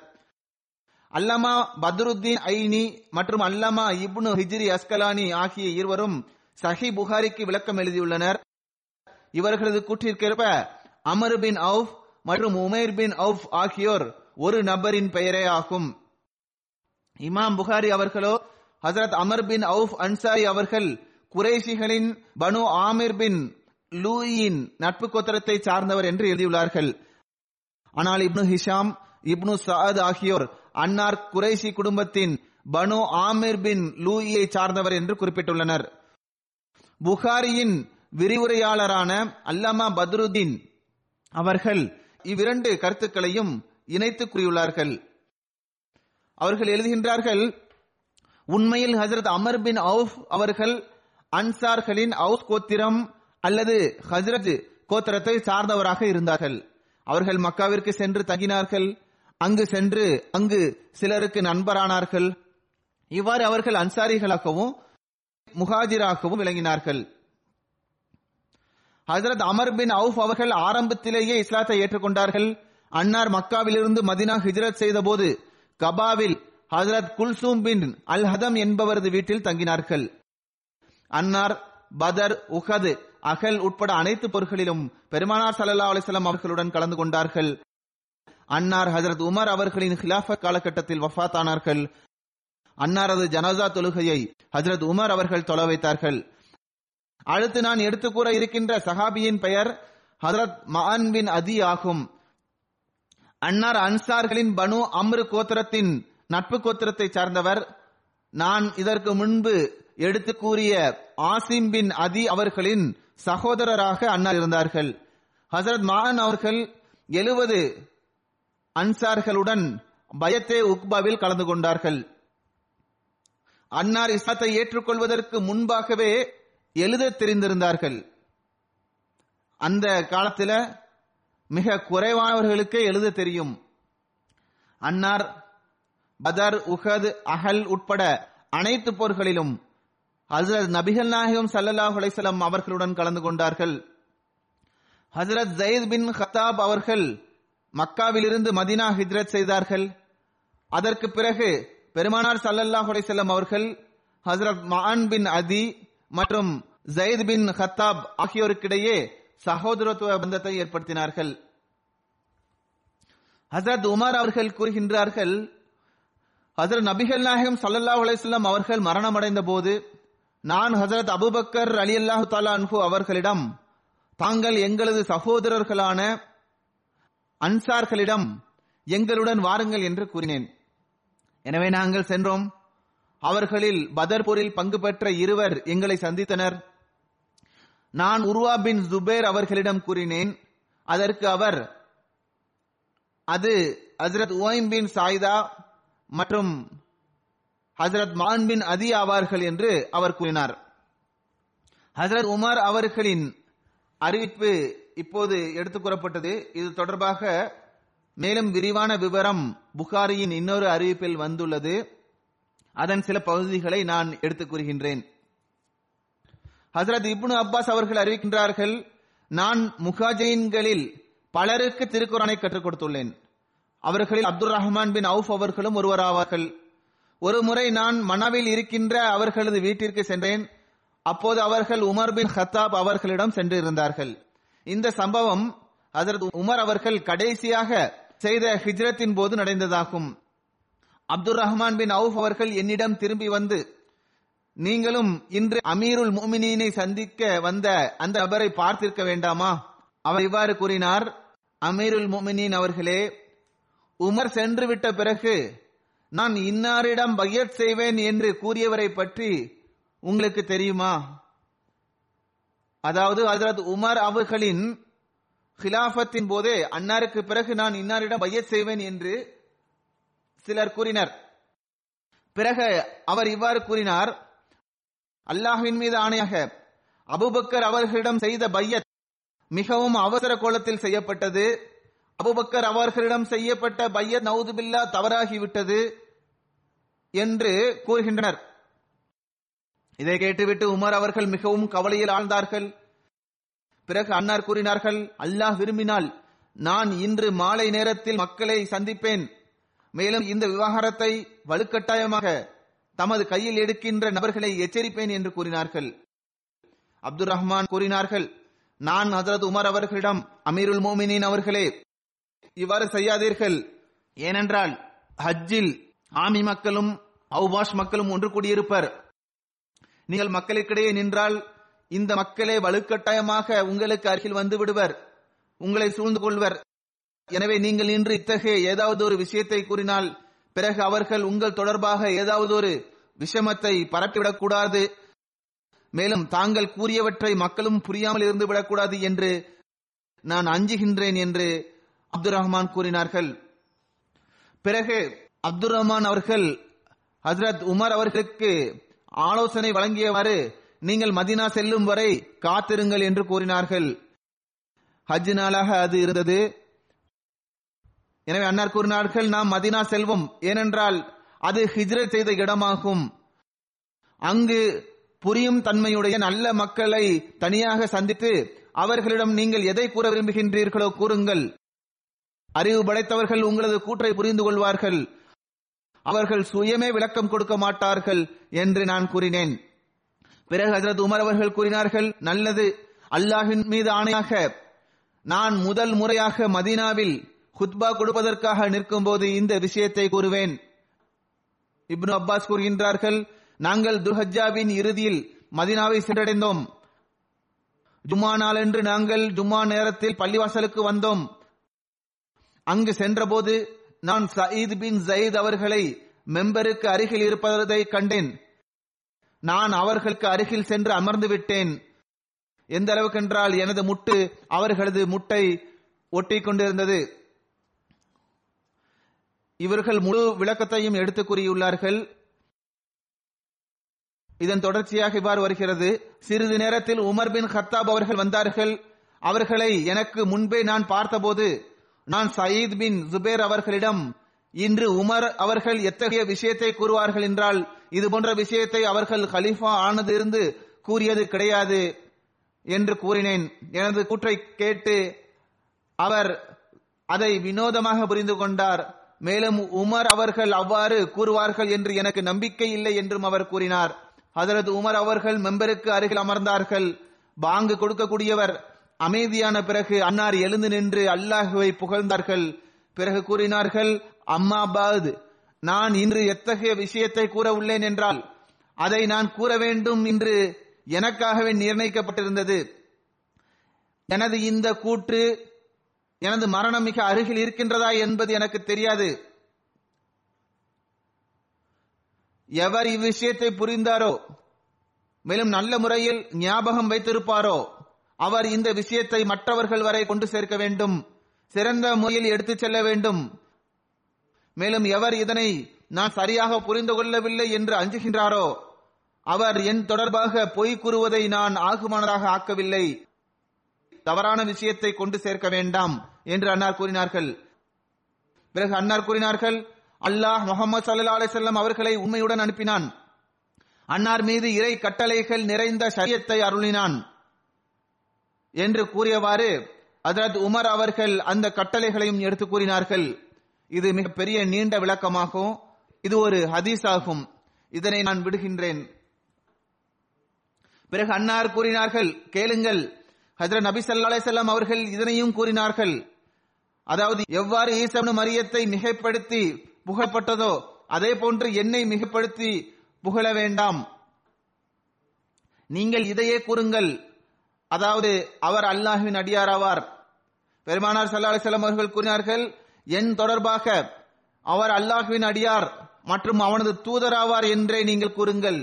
அல்லமா பத்ருத்தீன் ஐனி மற்றும் அல்லமா இப்னு ஹிஜ்ரி அஸ்கலானி ஆகிய இருவரும் சஹி புகாரிக்கு விளக்கம் எழுதியுள்ளனர். இவர்களது கூற்றிற்கேற்ப அமர் பின் அவுஃப் மற்றும் உமேர் பின் அவுஃப் ஆகியோர் ஒரு நபரின் பெயரே ஆகும். இமாம் புகாரி அவர்களோ ஹசரத் அமர் பின் அவுஃப் அன்சாரி அவர்கள் குரேஷிகளின் பனு ஆமிர் பின் லூயின் நட்பு கோத்திரத்தை சார்ந்தவர் என்று எழுதியுள்ளார்கள். ஆனால் இப்னு ஹிஷாம் இப்னு சஅத் ஆகியோர் அன்னார் குறைஷி குடும்பத்தின் பனு ஆமிர் பின் லூயியை சார்ந்தவர் என்று குறிப்பிட்டுள்ளனர். புகாரியின் விரிவுரையாளரான அல்லமா பத்ருதீன் அவர்கள் இவ்விரண்டு கருத்துக்களையும் இணைத்து கூறியுள்ளார்கள். அவர்கள் எழுதுகின்றார்கள் உண்மையில் ஹசரத் அமர் பின் அவுஃப் அவர்கள் அன்சார்களின் அவுஸ் கோத்திரம் அல்லது ஹசரத் கோத்திரத்தை சார்ந்தவராக இருந்தார்கள். அவர்கள் மக்காவிற்கு சென்று தங்கினார்கள். அங்கு சென்று அங்கு சிலருக்கு நண்பரானார்கள். இவ்வாறு அவர்கள் அன்சாரிகளாகவும் முகாஜிராகவும் விளங்கினார்கள். ஹசரத் அமர் பின் அவுஃப் அவர்கள் ஆரம்பத்திலேயே இஸ்லாத்தை ஏற்றுக்கொண்டார்கள். அன்னார் மக்காவிலிருந்து மதினா ஹிஜ்ரத் செய்த போது கபாவில் ஹசரத் குல்சூம் பின் அல் ஹதம் என்பவரது வீட்டில் தங்கினார்கள். அன்னார் பதர் உஹது அகல் உட்பட அனைத்து பொருட்களிலும் பெருமானார் சல்லா அலிசல்லாம் அவர்களுடன் கலந்து கொண்டார்கள். அன்னார் ஹசரத் உமர் அவர்களின் ஹிலாஃபத் காலகட்டத்தில் வஃபாத்தானார்கள் அன்னாரது ஜனாசா தொழுகையை ஹசரத் உமர் அவர்கள் தொலை வைத்தார்கள். அடுத்து நான் எடுத்து கூற இருக்கின்ற சஹாபியின் பெயர் ஹசரத் மஹான் பின் அதி ஆகும். அன்னார் அன்சார்களின் பனு அம்ரு கோத்திரத்தின் நட்பு கோத்திரத்தை சார்ந்தவர். நான் இதற்கு முன்பு எடுத்து கூறிய ஆசிம் பின் அதி அவர்களின் சகோதரராக அன்னார் இருந்தார்கள். ஹசரத் மஹன் அவர்கள் எழுபது அன்சார்களுடன் பயத்தே உக்பாவில் கலந்து கொண்டார்கள். அன்னார் இஸ்லாத்தை ஏற்றுக்கொள்வதற்கு முன்பாகவே எழுத தெரிந்திருந்தார்கள். அந்த காலத்தில் மிக குறைவானவர்களுக்கே எழுத தெரியும். அன்னார் பதர் உஹத் அகல் உட்பட அனைத்து போர்களிலும் ஹசரத் நபிகள் நாயகம் சல்லல்லாஹ் அலைசலம் அவர்களுடன் கலந்து கொண்டார்கள். ஹசரத் ஜயத் பின் ஹத்தாப் அவர்கள் மக்காவிலிருந்து மதினா ஹிஜ்ரத் செய்தார்கள். அதற்கு பிறகு பெருமானார் சல்லல்லாஹ் அலைசல்லம் அவர்கள் ஹசரத் மஹான் பின் அதி மற்றும் ஜயத் பின் ஹத்தாப் ஆகியோருக்கிடையே சகோதரத்துவ பந்தத்தை ஏற்படுத்தினார்கள். ஹசரத் உமர் அவர்கள் கூறுகின்றார்கள் ஹசரத் நபிகள் நாயகம் சல்லல்லாஹு அலைசல்லம் அவர்கள் மரணமடைந்த போது நான் ஹசரத் அபுபக்கர் அலி அல்லாஹு தாலா அன்ஹு அவர்களிடம் தாங்கள் எங்களது சகோதரர்களான அன்சார்களிடம் எங்களுடன் வாருங்கள் என்று கூறினேன். எனவே நாங்கள் சென்றோம். அவர்களில் பதர்பூரில் பங்கு பெற்ற இருவர் எங்களை சந்தித்தனர். நான் உருவா பின் ஜுபேர் அவர்களிடம் கூறினேன். அதற்கு அவர் அது ஹசரத் ஓய்ம் பின் சாயிதா மற்றும் ஹசரத் மான் பின் அதி ஆவார்கள் என்று அவர் கூறினார். ஹசரத் உமர் அவர்களின் அறிவிப்பு இப்போது எடுத்துக் கூறப்பட்டது. இது தொடர்பாக மேலும் விரிவான விவரம் புகாரியின் இன்னொரு அறிவிப்பில் வந்துள்ளது. அதன் சில பகுதிகளை நான் எடுத்துக் கூறுகின்றேன். ஹசரத் இப்னு அப்பாஸ் அவர்கள் அறிவிக்கின்றார்கள் நான் முகாஜின்களில் பலருக்கு திருக்குறானை கற்றுக் கொடுத்துள்ளேன். அவர்களில் அப்துல் ரஹ்மான் பின் அவுஃப் அவர்களும் ஒருவராவார்கள். ஒரு முறை நான் மனாவில் இருக்கின்ற அவர்களது வீட்டிற்கு சென்றேன். அப்போது அவர்கள் உமர் பின் ஹத்தாப் அவர்களிடம் சென்று இருந்தார்கள் இந்த சம்பவம் ஹசரத் உமர் அவர்கள் கடைசியாக செய்த ஹிஜ்ரத்தின் போது நடந்ததாகும். அப்துல் ரஹ்மான் பின் அவுஃப் அவர்கள் என்னிடம் திரும்பி வந்து நீங்களும் இன்று அமீருல் முமினீனை சந்திக்க வந்த அந்த நபரை பார்த்திருக்க வேண்டாமா? அவர் இவ்வாறு கூறினார் அமீருல் முமினீன் அவர்களே உமர் சென்று விட்ட பிறகு நான் இன்னாரிடம் பையத் செய்வேன் என்று கூறியவரை பற்றி உங்களுக்கு தெரியுமா? அதாவது ஹசரத் உமர் அவர்களின் ஹிலாஃபத்தின் போதே அன்னாருக்கு பிறகு நான் இன்னாரிடம் பையத் செய்வேன் என்று சிலர் கூறினர். பிறகு அவர் இவ்வாறு கூறினார் அல்லாஹின் மீது ஆணையாக அபுபக்கர் அவர்களிடம் செய்த பையத் மிகவும் அவசர கோலத்தில் செய்யப்பட்டது. அபுபக்கர் அவர்களிடம் செய்யப்பட்ட பையத் நவுதுபில்லா தவறாகிவிட்டது. என்று கூறுகின்றனர். இதை கேட்டுவிட்டு உமர் அவர்கள் மிகவும் கவலையில் ஆழ்ந்தார்கள். பிறகு அன்னார் கூறினார்கள் அல்லாஹ் விரும்பினால் நான் இன்று மாலை நேரத்தில் மக்களை சந்திப்பேன். மேலும் இந்த விவகாரத்தை வலுக்கட்டாயமாக தமது கையில் எடுக்கின்ற நபர்களை எச்சரிப்பேன் என்று கூறினார்கள். அப்துல் ரஹ்மான் கூறினார்கள் நான் ஹசரத் உமர் அவர்களிடம் அமீருல் மோமினின் அவர்களே இவ்வாறு செய்யாதீர்கள். ஏனென்றால் ஹஜ்ஜில் ஆமி மக்களும் அவுபாஷ் மக்களும் ஒன்று கூடியிருப்பர். நீங்கள் மக்களுக்கிடையே நின்றால் இந்த மக்களே வலுக்கட்டாயமாக உங்களுக்கு அருகில் வந்து விடுவர் உங்களை சூழ்ந்து கொள்வர். எனவே நீங்கள் இன்று இத்தகைய ஏதாவது ஒரு விஷயத்தை கூறினால் பிறகு அவர்கள் உங்கள் தொடர்பாக ஏதாவது ஒரு விஷமத்தை பரப்பிவிடக் கூடாது. மேலும் தாங்கள் கூறியவற்றை மக்களும் புரியாமல் இருந்து விடக்கூடாது என்று நான் அஞ்சுகின்றேன் என்று அப்துல் ரஹ்மான் கூறினார்கள். பிறகு அப்துல் ரஹ்மான் அவர்கள் ஹசரத் உமர் அவர்களுக்கு ஆலோசனை வழங்கியவாறு நீங்கள் மதினா செல்லும் வரை காத்திருங்கள் என்று கூறினார்கள். ஹஜ் நாளாக அது இருந்தது. எனவே அன்னார் கூறினார்கள் நாம் மதினா செல்வோம். ஏனென்றால் அது ஹிஜ்ரத் செய்த இடமாகும். அங்கு புரியும் தன்மையுடைய நல்ல மக்களை தனியாக சந்தித்து அவர்களிடம் நீங்கள் எதை கூற விரும்புகின்றீர்களோ கூறுங்கள். அறிவு படைத்தவர்கள் உங்களது கூற்றை புரிந்து கொள்வார்கள். அவர்கள் சுயமே விளக்கம் கொடுக்க மாட்டார்கள் என்று நான் கூறினேன். பிறகு ஹசரத் உமர் அவர்கள் கூறினார்கள் நல்லது அல்லாஹின் மீது ஆணையாக நான் முதல் முறையாக மதீனாவில் குத்பா கொடுப்பதற்காக நிற்கும் போது இந்த விஷயத்தை கூறுவேன். இப்னு அப்பாஸ் கூறுகின்றார்கள் நாங்கள் துஹஜாவின் இறுதியில் மதினாவை சென்றடைந்தோம். ஜும்மா நாளன்று நாங்கள் ஜும்மா நேரத்தில் பள்ளிவாசலுக்கு வந்தோம். அங்கு சென்றபோது நான் சயீத் பின் ஜயீத் அவர்களை மெம்பருக்கு அருகில் இருப்பதை கண்டேன். நான் அவர்களுக்கு அருகில் சென்று அமர்ந்து விட்டேன். எந்த அளவுக்கு என்றால் எனது முட்டு அவர்களது முட்டை ஒட்டி கொண்டிருந்தது. இவர்கள் முழு விளக்கத்தையும் எடுத்து கூறியுள்ளார்கள். இதன் தொடர்ச்சியாக இவ்வாறு வருகிறது. சிறிது நேரத்தில் உமர் பின் ஹத்தாப் அவர்கள் வந்தார்கள். அவர்களை எனக்கு முன்பே நான் பார்த்தபோது நான் சயீத் பின் ஜுபேர் அவர்களிடம் இன்று உமர் அவர்கள் எத்தகைய விஷயத்தை கூறுவார்கள் என்றால் இது போன்ற விஷயத்தை அவர்கள் ஹலீஃபா ஆனதிருந்து கூறியது கிடையாது என்று கூறினேன். எனது கூற்றை கேட்டு அவர் அதை வினோதமாக புரிந்து கொண்டார். மேலும் உமர் அவர்கள் அவ்வாறு கூறுவார்கள் என்று எனக்கு நம்பிக்கை இல்லை என்றும் அவர் கூறினார். அதரது உமர் அவர்கள் மெம்பருக்கு அருகில் அமர்ந்தார்கள். பாங்கு கொடுக்கக்கூடியவர் அமைதியான பிறகு அன்னார் எழுந்து நின்று அல்லாஹுவை புகழ்ந்தார்கள். பிறகு கூறினார்கள் அம்மா பாது நான் இன்று எத்தகைய விஷயத்தை கூற உள்ளேன் என்றால் அதை நான் கூற வேண்டும் என்று எனக்காகவே நிர்ணயிக்கப்பட்டிருந்தது. எனது இந்த கூற்று எனது மரணம் மிக அருகில் இருக்கின்றதா என்பது எனக்கு தெரியாது. எவர் இவ்விஷயத்தை புரிந்தாரோ மேலும் நல்ல முறையில் ஞாபகம் வைத்திருப்பாரோ அவர் இந்த விஷயத்தை மற்றவர்கள் வரை கொண்டு சேர்க்க வேண்டும். சிறந்த முறையில் எடுத்துச் செல்ல வேண்டும். மேலும் எவர் இதனை நான் சரியாக புரிந்து கொள்ளவில்லை என்று அஞ்சுகின்றாரோ? அவர் என் தொடர்பாக பொய் கூறுவதை நான் ஆகுமானதாக ஆக்கவில்லை. தவறான விஷயத்தை கொண்டு சேர்க்க வேண்டாம் என்று அன்னார் கூறினார்கள். பிறகு அன்னார் கூறினார்கள் அல்லாஹ் முகமது சல்லா அலிசல்லாம் அவர்களை உண்மையுடன் அனுப்பினான். அன்னார் மீது இறை கட்டளைகள் நிறைந்த சரியத்தை அருளினான். என்று கூறியவாறு அதரத் உமர் அவர்கள் அந்த கட்டளைகளையும் எடுத்து கூறினார்கள். இது மிக பெரிய நீண்ட விளக்கமாகும். இது ஒரு ஹதீஸ் ஆகும் இதனை நான் விடுகின்றேன். பிறகு அன்னார் கூறினார்கள் கேளுங்கள். ஹஜரத் நபி சல்லா செல்லம் அவர்கள் இதனையும் கூறினார்கள். அதாவது எவ்வாறு ஈசப்னு மரியத்தை மிகைப்படுத்தி புகழப்பட்டதோ அதே போன்று என்னை மிகப்படுத்தி புகழ வேண்டாம். நீங்கள் இதையே கூறுங்கள். அதாவது அவர் அல்லாஹ்வின் அடியாராவார். பெருமானார் ஸல்லல்லாஹு அலைஹி அவர்கள் கூறினார்கள் என் தொடர்பாக அவர் அல்லாஹ்வின் அடியார் மற்றும் அவனது தூதராவார் என்றே நீங்கள் கூறுங்கள்.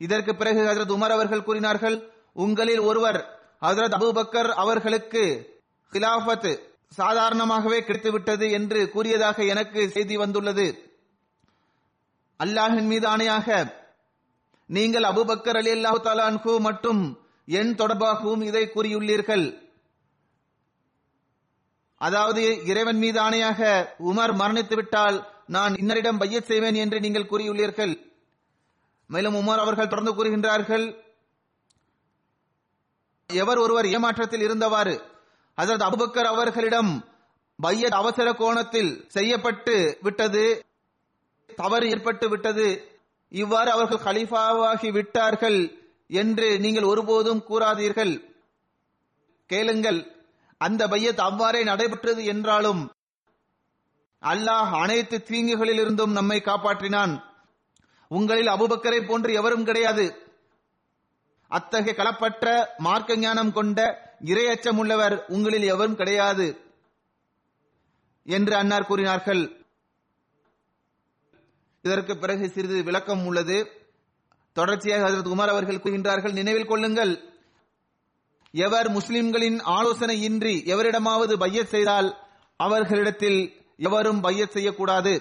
இதற்கு பிறகு ஹசரத் உமர் அவர்கள் கூறினார்கள் உங்களில் ஒருவர் ஹசரத் அபூபக்கர் அவர்களுக்கு கிலாஃபத் சாதாரணமாகவே கிடைத்துவிட்டது என்று கூறியதாக எனக்கு செய்தி வந்துள்ளது. அல்லாஹின் மீது ஆணையாக நீங்கள் அபுபக்கர் அலி அல்லாஹு தாலான்ஹு மற்றும் என் தொடர்பாகவும் இதை கூறியுள்ளீர்கள். அதாவது இறைவன் மீது ஆணையாக உமர் மரணித்து விட்டால் நான் இன்னரிடம் பையச் செய்வேன் என்று நீங்கள் கூறியுள்ளீர்கள். மேலும் உமர் அவர்கள் தொடர்ந்து கூறுகின்றார்கள் எவர் ஒருவர் ஏமாற்றத்தில் இருந்தவாறு ஹசரத் அபுபக்கர் அவர்களிடம் பையத் அவசர கோணத்தில் செய்யப்பட்டு விட்டது தவறு ஏற்பட்டு விட்டது இவ்வாறு அவர்கள் கலீஃபாவாகி விட்டார்கள் என்று நீங்கள் ஒருபோதும் கூறாதீர்கள். கேளுங்கள். அந்த பையத் அவ்வாறே நடைபெற்றது என்றாலும் அல்லாஹ் அனைத்து தீங்குகளிலிருந்தும் நம்மை காப்பாற்றினான். உங்களில் அபுபக்கரை போன்று எவரும் கிடையாது. அத்தகைய களப்பற்ற மார்க்க ஞானம் கொண்ட இரையச்சம் உள்ளவர் உங்களில் எவரும் கிடையாது என்று அன்னார் கூறினார்கள். இதற்கு பிறகு சிறிது விளக்கம் உள்ளது. தொடர்ச்சியாக ஹசரத் உமர் அவர்கள் கூறுகின்றார்கள் நினைவில் கொள்ளுங்கள். எவர் முஸ்லிம்களின் ஆலோசனை இன்றி எவரிடமாவது பையச் செய்தால் அவர்களிடத்தில் எவரும் பையச் செய்யக்கூடாது.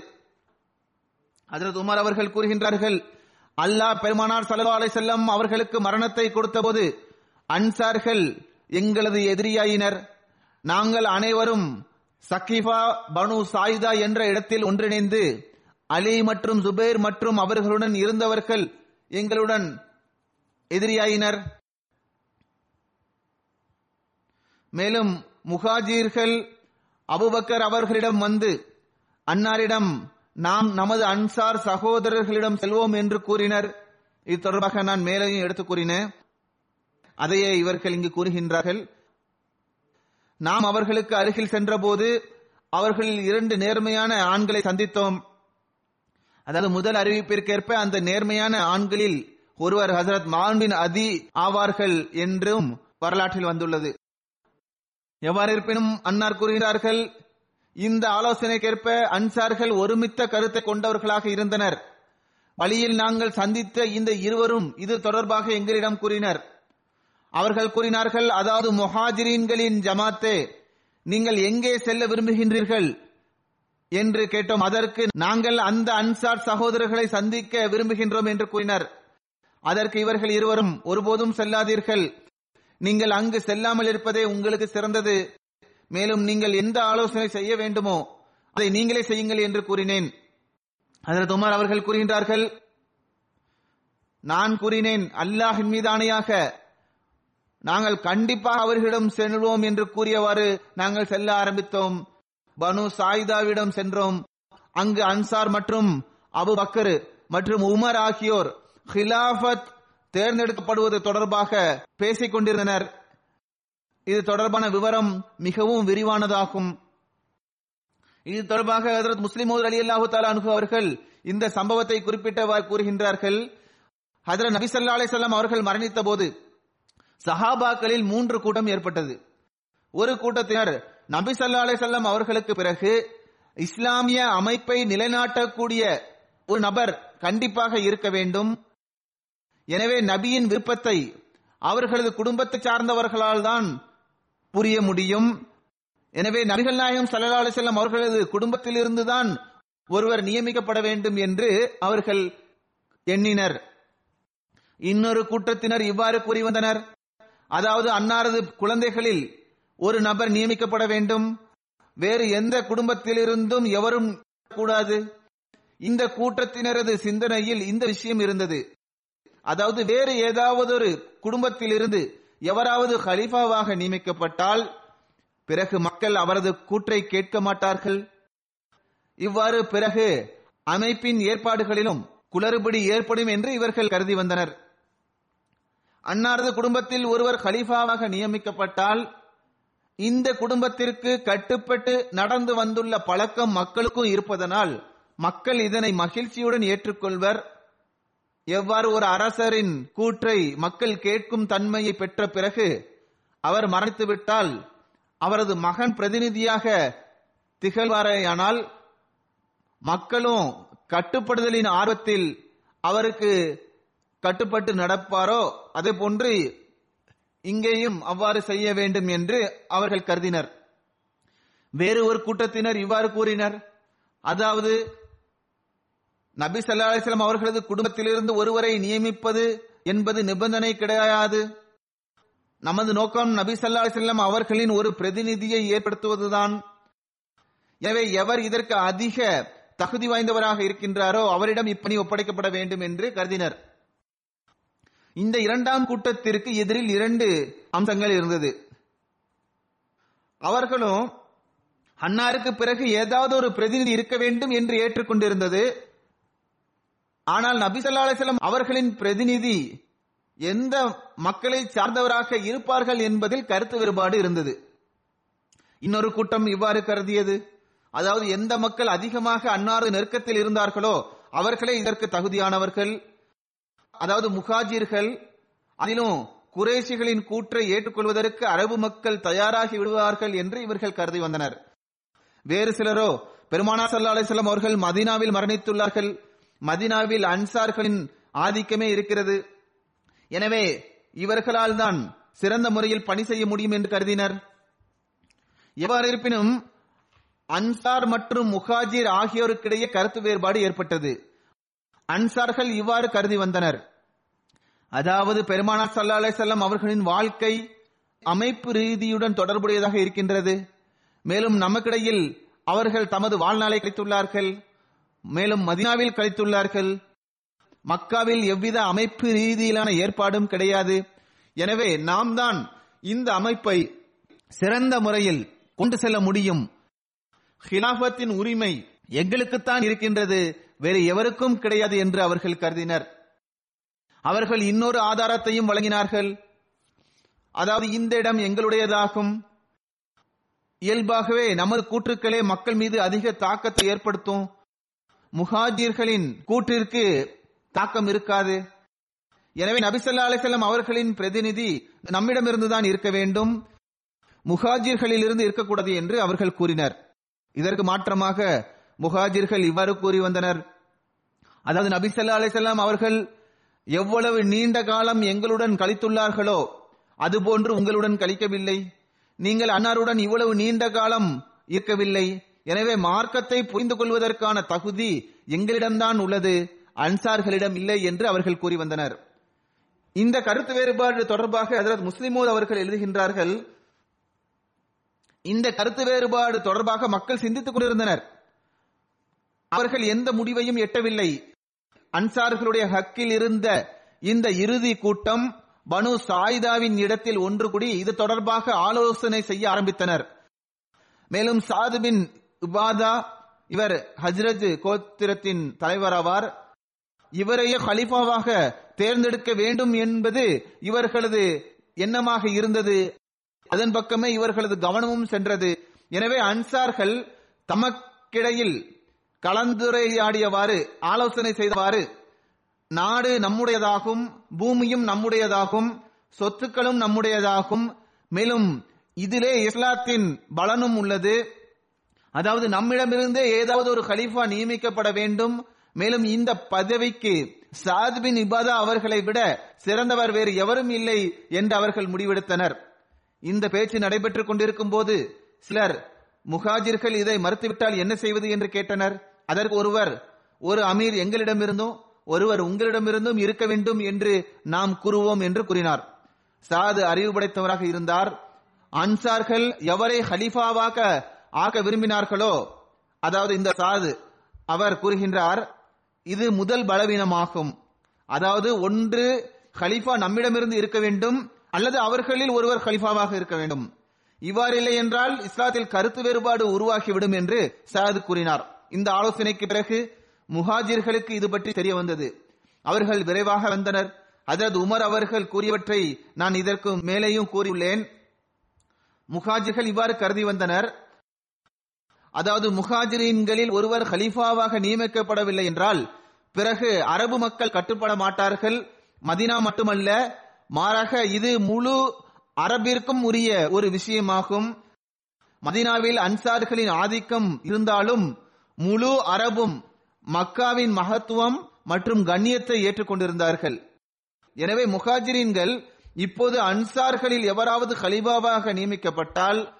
ஹசரத் உமர் அவர்கள் கூறுகின்றார்கள் அல்லாஹ் பெருமானார் சல்லா அலை செல்லம் அவர்களுக்கு மரணத்தை கொடுத்தபோது அன்சார்கள் எங்களது எதிரியாயினர். நாங்கள் அனைவரும் சகிஃபா பனு சாயிதா என்ற இடத்தில் ஒன்றிணைந்து அலி மற்றும் சுபேர் மற்றும் அவர்களுடன் இருந்தவர்கள் எங்களுடன் எதிரியாயினர். மேலும் முகாஜீர்கள் அபுபக்கர் அவர்களிடம் வந்து அன்னாரிடம் நாம் நமது அன்சார் சகோதரர்களிடம் செல்வோம் என்று கூறினர். இது தொடர்பாக நான் மேலையும் எடுத்து கூறினேன். அதையே இவர்கள் இங்கு கூறுகின்றார்கள். நாம் அவர்களுக்கு அருகில் சென்றபோது அவர்களில் இரண்டு நேர்மையான ஆண்களை சந்தித்தோம். அதாவது முதல் அறிவிப்பிற்கேற்ப அந்த நேர்மையான ஆண்களில் ஒருவர் ஹசரத் மான்பின் அதி ஆவார்கள் என்றும் வரலாற்றில் வந்துள்ளது. எவ்வாறு இருப்பினும் அன்னார் கூறுகிறார்கள் இந்த ஆலோசனைக்கேற்ப அன்சார்கள் ஒருமித்த கருத்தை கொண்டவர்களாக இருந்தனர். வழியில் நாங்கள் சந்தித்த இந்த இருவரும் இது தொடர்பாக எங்களிடம் கூறினர். அவர்கள் கூறினார்கள் அதாவது முஹாஜிரீன்களின் ஜமாத்தே நீங்கள் எங்கே செல்ல விரும்புகின்றீர்கள்? என்று கேட்டோம். அதற்கு நாங்கள் அந்த அன்சார் சகோதரர்களை சந்திக்க விரும்புகின்றோம் என்று கூறினர். அதற்கு இவர்கள் இருவரும் ஒருபோதும் செல்லாதீர்கள். நீங்கள் அங்கு செல்லாமல் இருப்பதே உங்களுக்கு சிறந்தது. மேலும் நீங்கள் எந்த ஆலோசனை செய்ய வேண்டுமோ அதை நீங்களே செய்யுங்கள் என்று கூறினேன். அதற்கு உமர் அவர்கள் கூறுகின்றார்கள் நான் கூறினேன் அல்லாஹின் மீது ஆணையாக நாங்கள் கண்டிப்பாக அவர்களிடம் செல்வோம் என்று கூறியவாறு நாங்கள் செல்ல ஆரம்பித்தோம். பனு சாயிதாவிடம் சென்றோம். அங்கு அன்சார் மற்றும் அபு பக்கரு மற்றும் உமர் ஆகியோர் ஹிலாபத் தேர்ந்தெடுக்கப்படுவது தொடர்பாக பேசிக் கொண்டிருந்தனர் இது தொடர்பான விவரம் மிகவும் விரிவானதாகும். இது தொடர்பாக ஹசரத் முஸ்லிம் அலி அல்லாஹு தாலானு அவர்கள் இந்த சம்பவத்தை குறிப்பிட்டவாறு கூறுகின்றார்கள். ஹஜரத் நபி ஸல்லல்லாஹு அவர்கள் மரணித்த போது சஹாபாக்களில் மூன்று கூட்டம் ஏற்பட்டது. ஒரு கூட்டத்தினர் நபி சல்லா அலே செல்லம் அவர்களுக்கு பிறகு இஸ்லாமிய அமைப்பை நிலைநாட்டக்கூடிய ஒரு நபர் கண்டிப்பாக இருக்க வேண்டும். எனவே நபியின் விருப்பத்தை அவர்களது குடும்பத்தை சார்ந்தவர்களால் தான் புரிய முடியும். எனவே நபிகள் நாயகம் சல்லா அலிசல்லாம் அவர்களது குடும்பத்திலிருந்து தான் ஒருவர் நியமிக்கப்பட வேண்டும் என்று அவர்கள் எண்ணினர். இன்னொரு கூட்டத்தினர் இவ்வாறு கூறி வந்தனர். அதாவது அன்னாரது குழந்தைகளில் ஒரு நபர் நியமிக்கப்பட வேண்டும். வேறு எந்த குடும்பத்திலிருந்தும் எவரும் கூடாது. இந்த கூட்டத்தினரது சிந்தனையில் இந்த விஷயம் இருந்தது. அதாவது வேறு ஏதாவது ஒரு குடும்பத்திலிருந்து எவராவது ஹலீஃபாவாக நியமிக்கப்பட்டால் பிறகு மக்கள் அவரது கூற்றை கேட்க மாட்டார்கள். இவ்வாறு பிறகு அமைப்பின் ஏற்பாடுகளிலும் குளறுபடி ஏற்படும் என்று இவர்கள் கருதி வந்தனர். அன்னாரது குடும்பத்தில் ஒருவர் ஹலீஃபாவாக நியமிக்கப்பட்டால் இந்த குடும்பத்திற்கு கட்டுப்பட்டு நடந்து வந்துள்ள பழக்கம் மக்களுக்கும் இருப்பதனால் மக்கள் இதனை மகிழ்ச்சியுடன் ஏற்றுக்கொள்வர். எவ்வாறு ஒரு அரசரின் கூற்றை மக்கள் கேட்கும் தன்மையை பெற்ற பிறகு அவர் மறைத்துவிட்டால் அவரது மகன் பிரதிநிதியாக திகழ்வாரேயானால் மக்களும் கட்டுப்படுதலின் ஆர்வத்தில் அவருக்கு கட்டுப்பட்டு நடப்பாரோ? அதே போன்று இங்கேயும் அவ்வாறு செய்ய வேண்டும் என்று அவர்கள் கருதினர். வேறு ஒரு கூட்டத்தினர் இவ்வாறு கூறினர். அதாவது நபி சல்லா அலிஸ்லாம் அவர்களது குடும்பத்திலிருந்து ஒருவரை நியமிப்பது என்பது நிபந்தனை கிடையாது. நமது நோக்கம் நபி சல்லா அலைஹி அவர்களின் ஒரு பிரதிநிதியை ஏற்படுத்துவதுதான். எனவே எவர் இதற்கு அதிக தகுதி வாய்ந்தவராக இருக்கின்றாரோ அவரிடம் இப்பணி ஒப்படைக்கப்பட வேண்டும் என்று கருதினர். இந்த இரண்டாம் கூட்டத்திற்கு எதிரில் இரண்டு அம்சங்கள் இருந்தது. அவர்களும் அன்னாருக்கு பிறகு ஏதாவது ஒரு பிரதிநிதி இருக்க வேண்டும் என்று ஏற்றுக்கொண்டிருந்தது. ஆனால் நபி அவர்களின் பிரதிநிதி எந்த மக்களை சார்ந்தவராக இருப்பார்கள் என்பதில் கருத்து வேறுபாடு இருந்தது. இன்னொரு கூட்டம் இவ்வாறு கருதியது. அதாவது எந்த மக்கள் அதிகமாக அன்னாரது நெருக்கத்தில் இருந்தார்களோ அவர்களே இதற்கு தகுதியானவர்கள். அதாவது முகாஜிர்கள் அதிலும் குரேஷிகளின் கூற்றை ஏற்றுக்கொள்வதற்கு அரபு மக்கள் தயாராகி விடுவார்கள் என்று இவர்கள் கருதி வந்தனர். வேறு சிலரோ பெருமானா சல்லா அலிஸ்லாம் அவர்கள் மதீனாவில் மரணித்துள்ளார்கள். மதீனாவில் அன்சார்களின் ஆதிக்கமே இருக்கிறது. எனவே இவர்களால் தான் சிறந்த முறையில் பணி செய்ய முடியும் என்று கருதினர். எவ்வாறு இருப்பினும் அன்சார் மற்றும் முஹாஜிர் ஆகியோருக்கிடையே கருத்து வேறுபாடு ஏற்பட்டது. அன்சார்கள் இவ்வாறு கருதி வந்தனர். அதாவது பெருமானார் சல்லா அலிசல்லாம் அவர்களின் வாழ்க்கை அமைப்பு ரீதியுடன் தொடர்புடையதாக இருக்கின்றது. மேலும் நமக்கிடையில் அவர்கள் தமது வாழ்நாளை கழித்துள்ளார்கள். மேலும் மதினாவில் கழித்துள்ளார்கள். மக்காவில் எவ்வித அமைப்பு ரீதியிலான ஏற்பாடும் கிடையாது. எனவே நாம் தான் இந்த அமைப்பை சிறந்த முறையில் கொண்டு செல்ல முடியும். ஹிலாபத்தின் உரிமை எங்களுக்குத்தான் இருக்கின்றது. வேறு எவருக்கும் கிடையாது என்று அவர்கள் கருதினர். அவர்கள் இன்னொரு ஆதாரத்தையும் வழங்கினார்கள். அதாவது இந்த இடம் எங்களுடையதாகும். இயல்பாகவே நமது கூற்றுக்களே மக்கள் மீது அதிக தாக்கத்தை ஏற்படுத்தும். முஹாஜிர்களின் கூற்றிற்கு தாக்கம் இருக்காது. எனவே நபிசல்லா அலிசல்லாம் அவர்களின் பிரதிநிதி நம்மிடமிருந்துதான் இருக்க வேண்டும். முஹாஜிர்களில் இருந்து இருக்கக்கூடாது என்று அவர்கள் கூறினர். இதற்கு மாற்றமாக முஹாஜிர்கள் இவ்வாறு கூறி வந்தனர். அதாவது நபிசல்லா அலிசல்லாம் அவர்கள் எவ்வளவு நீண்ட காலம் எங்களுடன் கழித்துள்ளார்களோ அதுபோன்று உங்களுடன் கழிக்கவில்லை. நீங்கள் அன்னாருடன் இவ்வளவு நீண்ட காலம் இருக்கவில்லை. எனவே மார்க்கத்தை புரிந்து கொள்வதற்கான தகுதி எங்களிடம்தான் உள்ளது. அன்சார்களிடம் இல்லை என்று அவர்கள் கூறி வந்தனர். இந்த கருத்து வேறுபாடு தொடர்பாக ஹஜரத் முஸ்லிமோத் அவர்கள் எழுதுகின்றார்கள். இந்த கருத்து வேறுபாடு தொடர்பாக மக்கள் சிந்தித்துக் கொண்டிருந்தனர். அவர்கள் எந்த முடிவையும் எட்டவில்லை. அன்சார்களுடைய ஹக்கில் இருந்த இந்த இறுதி கூட்டம் பனு சாயிதாவின் இடத்தில் ஒன்று கூடி இது தொடர்பாக ஆலோசனை செய்ய ஆரம்பித்தனர். மேலும் சாது பின் உபாதா இவர் ஹஜ்ரத் கோத்திரத்தின் தலைவராவார் இவரையே ஹலிஃபாவாக தேர்ந்தெடுக்க வேண்டும் என்பது இவர்களது எண்ணமாக இருந்தது. அதன் பக்கமே இவர்களது கவனமும் சென்றது. எனவே அன்சார்கள் தமக்கிடையில் கலந்துரையாடியவாறு ஆலோசனை செய்தவாறு நாடு நம்முடையதாகும் பூமியும் நம்முடையதாகும் சொத்துக்களும் நம்முடையதாகும் மேலும் இதிலே இஸ்லாத்தின் பலனும் உள்ளது. அதாவது நம்மிடமிருந்தே ஏதாவது ஒரு கலீஃபா நியமிக்கப்பட வேண்டும். மேலும் இந்த பதவிக்கு சாத் பின் இபாதா அவர்களை விட சிறந்தவர் வேறு எவரும் இல்லை என்று அவர்கள் முடிவெடுத்தனர். இந்த பேச்சு நடைபெற்றுக் கொண்டிருக்கும் போது சிலர் முஹாஜிர்கள் இதை மறுத்துவிட்டால் என்ன செய்வது? என்று கேட்டனர். அதற்கு ஒருவர் ஒரு அமீர் எங்களிடமிருந்தும் ஒருவர் உங்களிடமிருந்தும் இருக்க வேண்டும் என்று நாம் கூறுவோம் என்று கூறினார். சாது அறிவு படைத்தவராக இருந்தார். அன்சார்கள் எவரை ஹலீஃபாவாக ஆக்க விரும்பினார்களோ அதாவது இந்த சாது அவர் கூறுகின்றார் இது முதல் பலவீனமாகும். அதாவது ஒன்று ஹலீஃபா நம்மிடமிருந்து இருக்க வேண்டும் அல்லது அவர்களில் ஒருவர் ஹலீஃபாவாக இருக்க வேண்டும். இவ்வாறு இல்லை என்றால் இஸ்லாத்தில் கருத்து வேறுபாடு உருவாகிவிடும் என்று சாது கூறினார். இந்த ஆலோசனைக்கு பிறகு முஹாஜிர்களுக்கு இது பற்றி தெரிய வந்தது. அவர்கள் விரைவாக வந்தனர். அதரது உமர் அவர்கள் கூறியவற்றை நான் இதற்கு மேலேயும் கூறியுள்ளேன். முஹாஜிர்கள் இவ்வாறு கருதி வந்தனர். அதாவது முஹாஜிரின்களில் ஒருவர் ஹலீஃபாவாக நியமிக்கப்படவில்லை என்றால் பிறகு அரபு மக்கள் கட்டுப்பட மாட்டார்கள். மதினா மட்டுமல்ல மாறாக இது முழு அரபிற்கும் உரிய ஒரு விஷயமாகும். மதினாவில் அன்சார்களின் ஆதிக்கம் இருந்தாலும் முழு அரபும் மக்காவின் மகத்துவம் மற்றும் கண்ணியத்தை ஏற்றுக்கொண்டிருந்தார்கள். எனவே முகாஜிரீன்கள் இப்போது அன்சார்களில் எவராவது ஹலிபாவாக நியமிக்கப்பட்டால்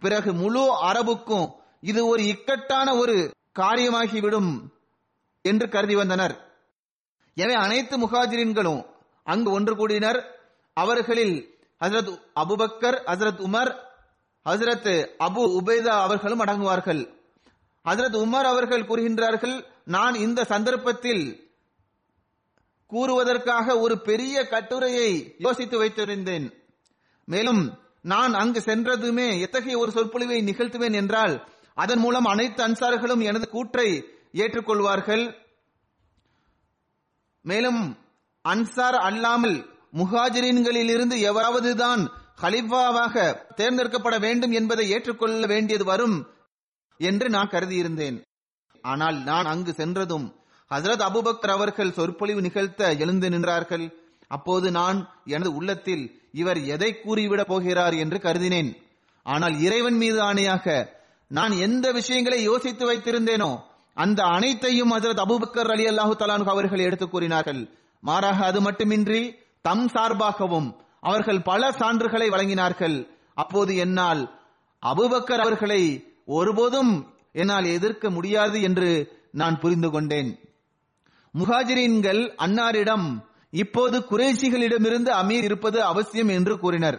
பிறகு முழு அரபுக்கும் இது ஒரு இக்கட்டான ஒரு காரியமாகிவிடும் என்று கருதி வந்தனர். எனவே அனைத்து முகாஜிரீன்களும் அங்கு ஒன்று கூடினர். அவர்களில் ஹசரத் அபுபக்கர் ஹசரத் உமர் ஹசரத் அபு உபேதா அவர்களும் அடங்குவார்கள். ஹசரத் உமர் அவர்கள் கூறுகின்றார்கள் நான் இந்த சந்தர்ப்பத்தில் கூறுவதற்காக ஒரு பெரிய கட்டுரையை யோசித்து வைத்திருந்தேன். மேலும் நான் அங்கு சென்றதுமே எத்தகைய ஒரு சொற்பொழிவை நிகழ்த்துவேன் என்றால் அதன் மூலம் அனைத்து அன்சார்களும் எனது கூற்றை ஏற்றுக்கொள்வார்கள். மேலும் அன்சார் அல்லாமல் முஹாஜிரின்களில் இருந்து எவராவது தான் ஹலிஃபாவாக தேர்ந்தெடுக்கப்பட வேண்டும் என்பதை ஏற்றுக்கொள்ள வேண்டியது வரும் என்று நான் கருதியிருந்தேன். ஆனால் நான் அங்கு சென்றதும் ஹசரத் அபுபக்கர் அவர்கள் சொற்பொழிவு நிகழ்த்த எழுந்து நின்றார்கள். அப்போது நான் எனது உள்ளத்தில் இவர் எதை கூறிவிடப் போகிறார் என்று கருதினேன். ஆனால் இறைவன் மீது ஆணையாக நான் எந்த விஷயங்களை யோசித்து வைத்திருந்தேனோ அந்த அனைத்தையும் ஹசரத் அபுபக்கர் அலி அல்லாஹு தலானு அவர்கள் எடுத்துக் கூறினார்கள். மாறாக அது மட்டுமின்றி தம் சார்பாகவும் அவர்கள் பல சான்றுகளை வழங்கினார்கள். அப்போது என்னால் அபுபக்கர் அவர்களை ஒருபோதும் என்னால் எதிர்க்க முடியாது என்று நான் புரிந்து கொண்டேன். முஹாஜிரீன்கள் அன்னாரிடம் இப்போது குறைசிகளிடமிருந்து அமீர் இருப்பது அவசியம் என்று கூறினர்.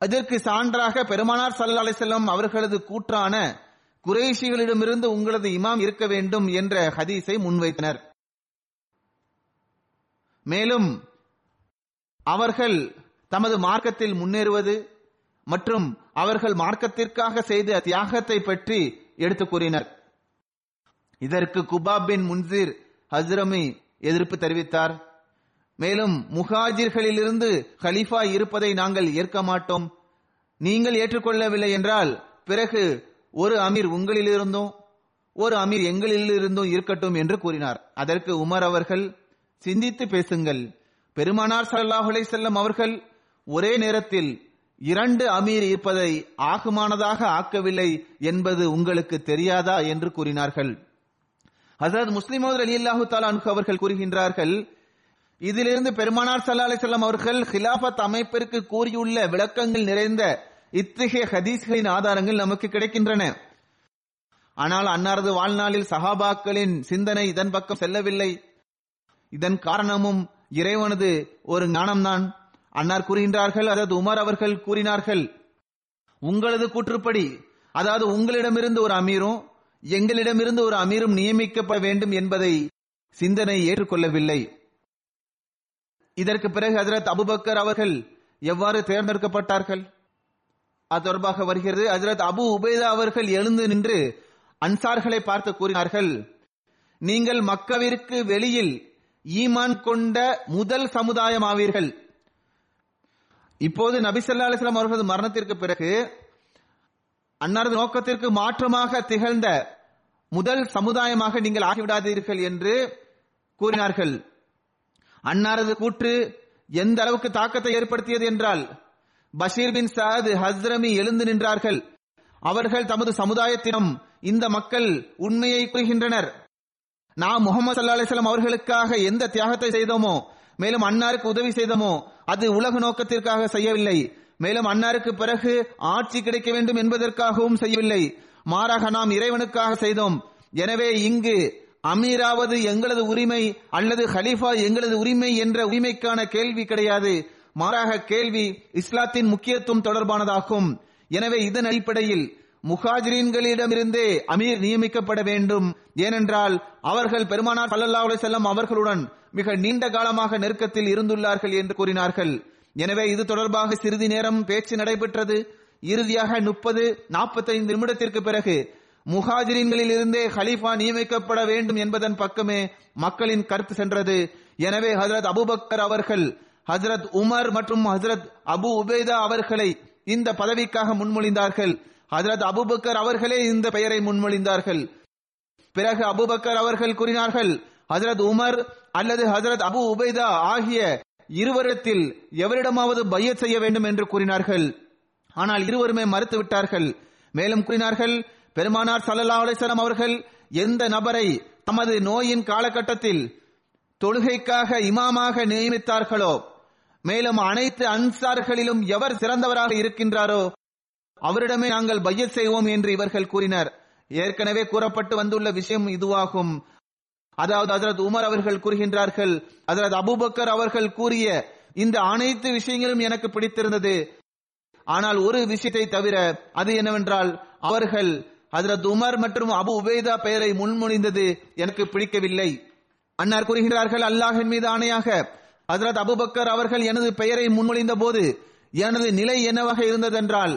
அதற்கு சான்றாக பெருமானார் சல்லா அலிசல்லாம் அவர்களது கூற்றான குறைஷிகளிடமிருந்து உங்களது இமாம் இருக்க வேண்டும் என்ற ஹதீஸை முன்வைத்தனர். மேலும் அவர்கள் தமது மார்க்கத்தில் முன்னேறுவது மற்றும் அவர்கள் மார்க்கத்திற்காக செய்த தியாகத்தை பற்றி எடுத்து கூறினர். இதற்கு குபா பின் முன்சிர் ஹஸ்ரமி எதிர்ப்பு தெரிவித்தார். மேலும் முஹாஜிர்களிலிருந்து ஹலீஃபா இருப்பதை நாங்கள் ஏற்க மாட்டோம். நீங்கள் ஏற்றுக்கொள்ளவில்லை என்றால் பிறகு ஒரு அமீர் உங்களிலிருந்தும் ஒரு அமீர் எங்களிலிருந்தும் இருக்கட்டும் என்று கூறினார். அதற்கு உமர் அவர்கள் சிந்தித்து பேசுங்கள். பெருமானார் ஸல்லல்லாஹு செல்லம் அவர்கள் ஒரே நேரத்தில் இரண்டு அமீர் இருப்பதை ஆகுமானதாக ஆக்கவில்லை என்பது உங்களுக்கு தெரியாதா என்று கூறினார்கள். ஹசரத் முஸ்லிமோதர் அலி அல்லாஹு தாலானு அவர்கள் கூறுகின்றார்கள் இதிலிருந்து பெருமானார் சல்லா அலிசல்லாம் அவர்கள் ஹிலாபத் அமைப்பிற்கு கூறியுள்ள விளக்கங்கள் நிறைந்த இத்தகைய ஹதீஸ்களின் ஆதாரங்கள் நமக்கு கிடைக்கின்றன. ஆனால் அன்னாரது வாழ்நாளில் சஹாபாக்களின் சிந்தனை இதன் பக்கம் செல்லவில்லை. இதன் காரணமும் இறைவனது ஒரு ஞானம்தான். அன்னார் கூறுகின்றார்கள் அதாவது உமர் அவர்கள் கூறினார்கள் உங்களது கூற்றுப்படி அதாவது உங்களிடமிருந்து ஒரு அமீரும் எங்களிடமிருந்து ஒரு அமீரும் நியமிக்கப்பட வேண்டும் என்பதை சிந்தனை ஏற்றுக்கொள்ளவில்லை. இதற்கு பிறகு ஹசரத் அபுபக்கர் அவர்கள் எவ்வாறு தேர்ந்தெடுக்கப்பட்டார்கள்? அது தொடர்பாக வருகிறது. ஹசரத் அபு உபேதா அவர்கள் எழுந்து நின்று அன்சார்களை பார்த்து கூறினார்கள் நீங்கள் மக்கவிற்கு வெளியில் ஈமான் கொண்ட முதல் சமுதாயம் ஆவீர்கள் இப்போது நபிசல்லா அலிஸ்லாம் அவர்களது மரணத்திற்கு பிறகு அன்னாரது நோக்கத்திற்கு மாற்றமாக திகழ்ந்த முதல் சமுதாயமாக நீங்கள் ஆகிவிடாதீர்கள் என்று கூறினார்கள். அன்னாரது கூற்று எந்த அளவுக்கு தாக்கத்தை ஏற்படுத்தியது என்றால் பஷீர் பின் சாத் ஹஸ்ரமி எழுந்து நின்றார்கள். அவர்கள் தமது சமுதாயத்திடம் இந்த மக்கள் உண்மையை கூறுகின்றனர். நாம் முகமது சல்லா அலிஸ்லாம் அவர்களுக்காக எந்த தியாகத்தை செய்தோமோ மேலும் அன்னாருக்கு உதவி செய்தமோ? அது உலக நோக்கத்திற்காக செய்யவில்லை. மேலும் அன்னாருக்கு பிறகு ஆட்சி கிடைக்க வேண்டும் என்பதற்காகவும் செய்யவில்லை. மாறாக நாம் இறைவனுக்காக செய்தோம். எனவே இங்கு அமீராவது எங்களது உரிமை அல்லது ஹலீஃபா எங்களது உரிமை என்ற உரிமைக்கான கேள்வி கிடையாது. மாறாக கேள்வி இஸ்லாத்தின் முக்கியத்துவம் தொடர்பானதாகும். எனவே இதன் அடிப்படையில் முஹாஜிரீன்களிடமிருந்தே அமீர் நியமிக்கப்பட வேண்டும். ஏனென்றால் அவர்கள் பெருமானார் சல்லல்லா அலைஹி செல்லம் அவர்களுடன் மிக நீண்ட காலமாக நெருக்கத்தில் இருந்துள்ளார்கள் என்று கூறினார்கள். எனவே இது தொடர்பாக சிறிது நேரம் பேச்சு நடைபெற்றது. இறுதியாக முப்பது நாற்பத்தைந்து நிமிடத்திற்கு பிறகு முஹாஜிரின்களில் இருந்தே ஹலீஃபா நியமிக்கப்பட வேண்டும் என்பதன் பக்கமே மக்களின் கருத்து சென்றது. எனவே ஹசரத் அபுபக்கர் அவர்கள் ஹசரத் உமர் மற்றும் ஹசரத் அபு உபேதா அவர்களை இந்த பதவிக்காக முன்மொழிந்தார்கள். ஹசரத் அபுபக்கர் அவர்களே இந்த பெயரை முன்மொழிந்தார்கள். பிறகு அபுபக்கர் அவர்கள் கூறினார்கள் ஹசரத் உமர் அல்லது ஹசரத் அபு உபைதா ஆகிய இருவரிடத்தில் எவரிடமாவது பையத் செய்ய வேண்டும் என்று கூறினார்கள். ஆனால் இருவருமே மறுத்துவிட்டார்கள். மேலும் கூறினார்கள் பெருமானார் சல்லா அலைஹி அவர்கள் எந்த நபரை தமது நோயின் காலகட்டத்தில் தொழுகைக்காக இமாமாக நியமித்தார்களோ மேலும் அனைத்து அன்சார்களிலும் எவர் சிறந்தவராக இருக்கின்றாரோ அவரிடமே நாங்கள் பைய செய்வோம் என்று இவர்கள் கூறினர். ஏற்கனவே கூறப்பட்டு வந்துள்ள விஷயம் இதுவாகும். அதாவது ஹஜரத் உமர் அவர்கள் கூறுகின்றார்கள் ஹஜரத் அபுபக்கர் அவர்கள் கூறிய இந்த அனைத்து விஷயங்களும் எனக்கு பிடித்திருந்தது. ஆனால் ஒரு விஷயத்தை தவிர அது என்னவென்றால் அவர்கள் ஹசரத் உமர் மற்றும் அபு உபேதா பெயரை முன்மொழிந்தது எனக்கு பிடிக்கவில்லை. அன்னார் கூறுகிறார்கள் அல்லாஹின் மீது ஆணையாக ஹசரத் அபுபக்கர் அவர்கள் எனது பெயரை முன்மொழிந்த போது எனது நிலை என்னவாக இருந்ததென்றால்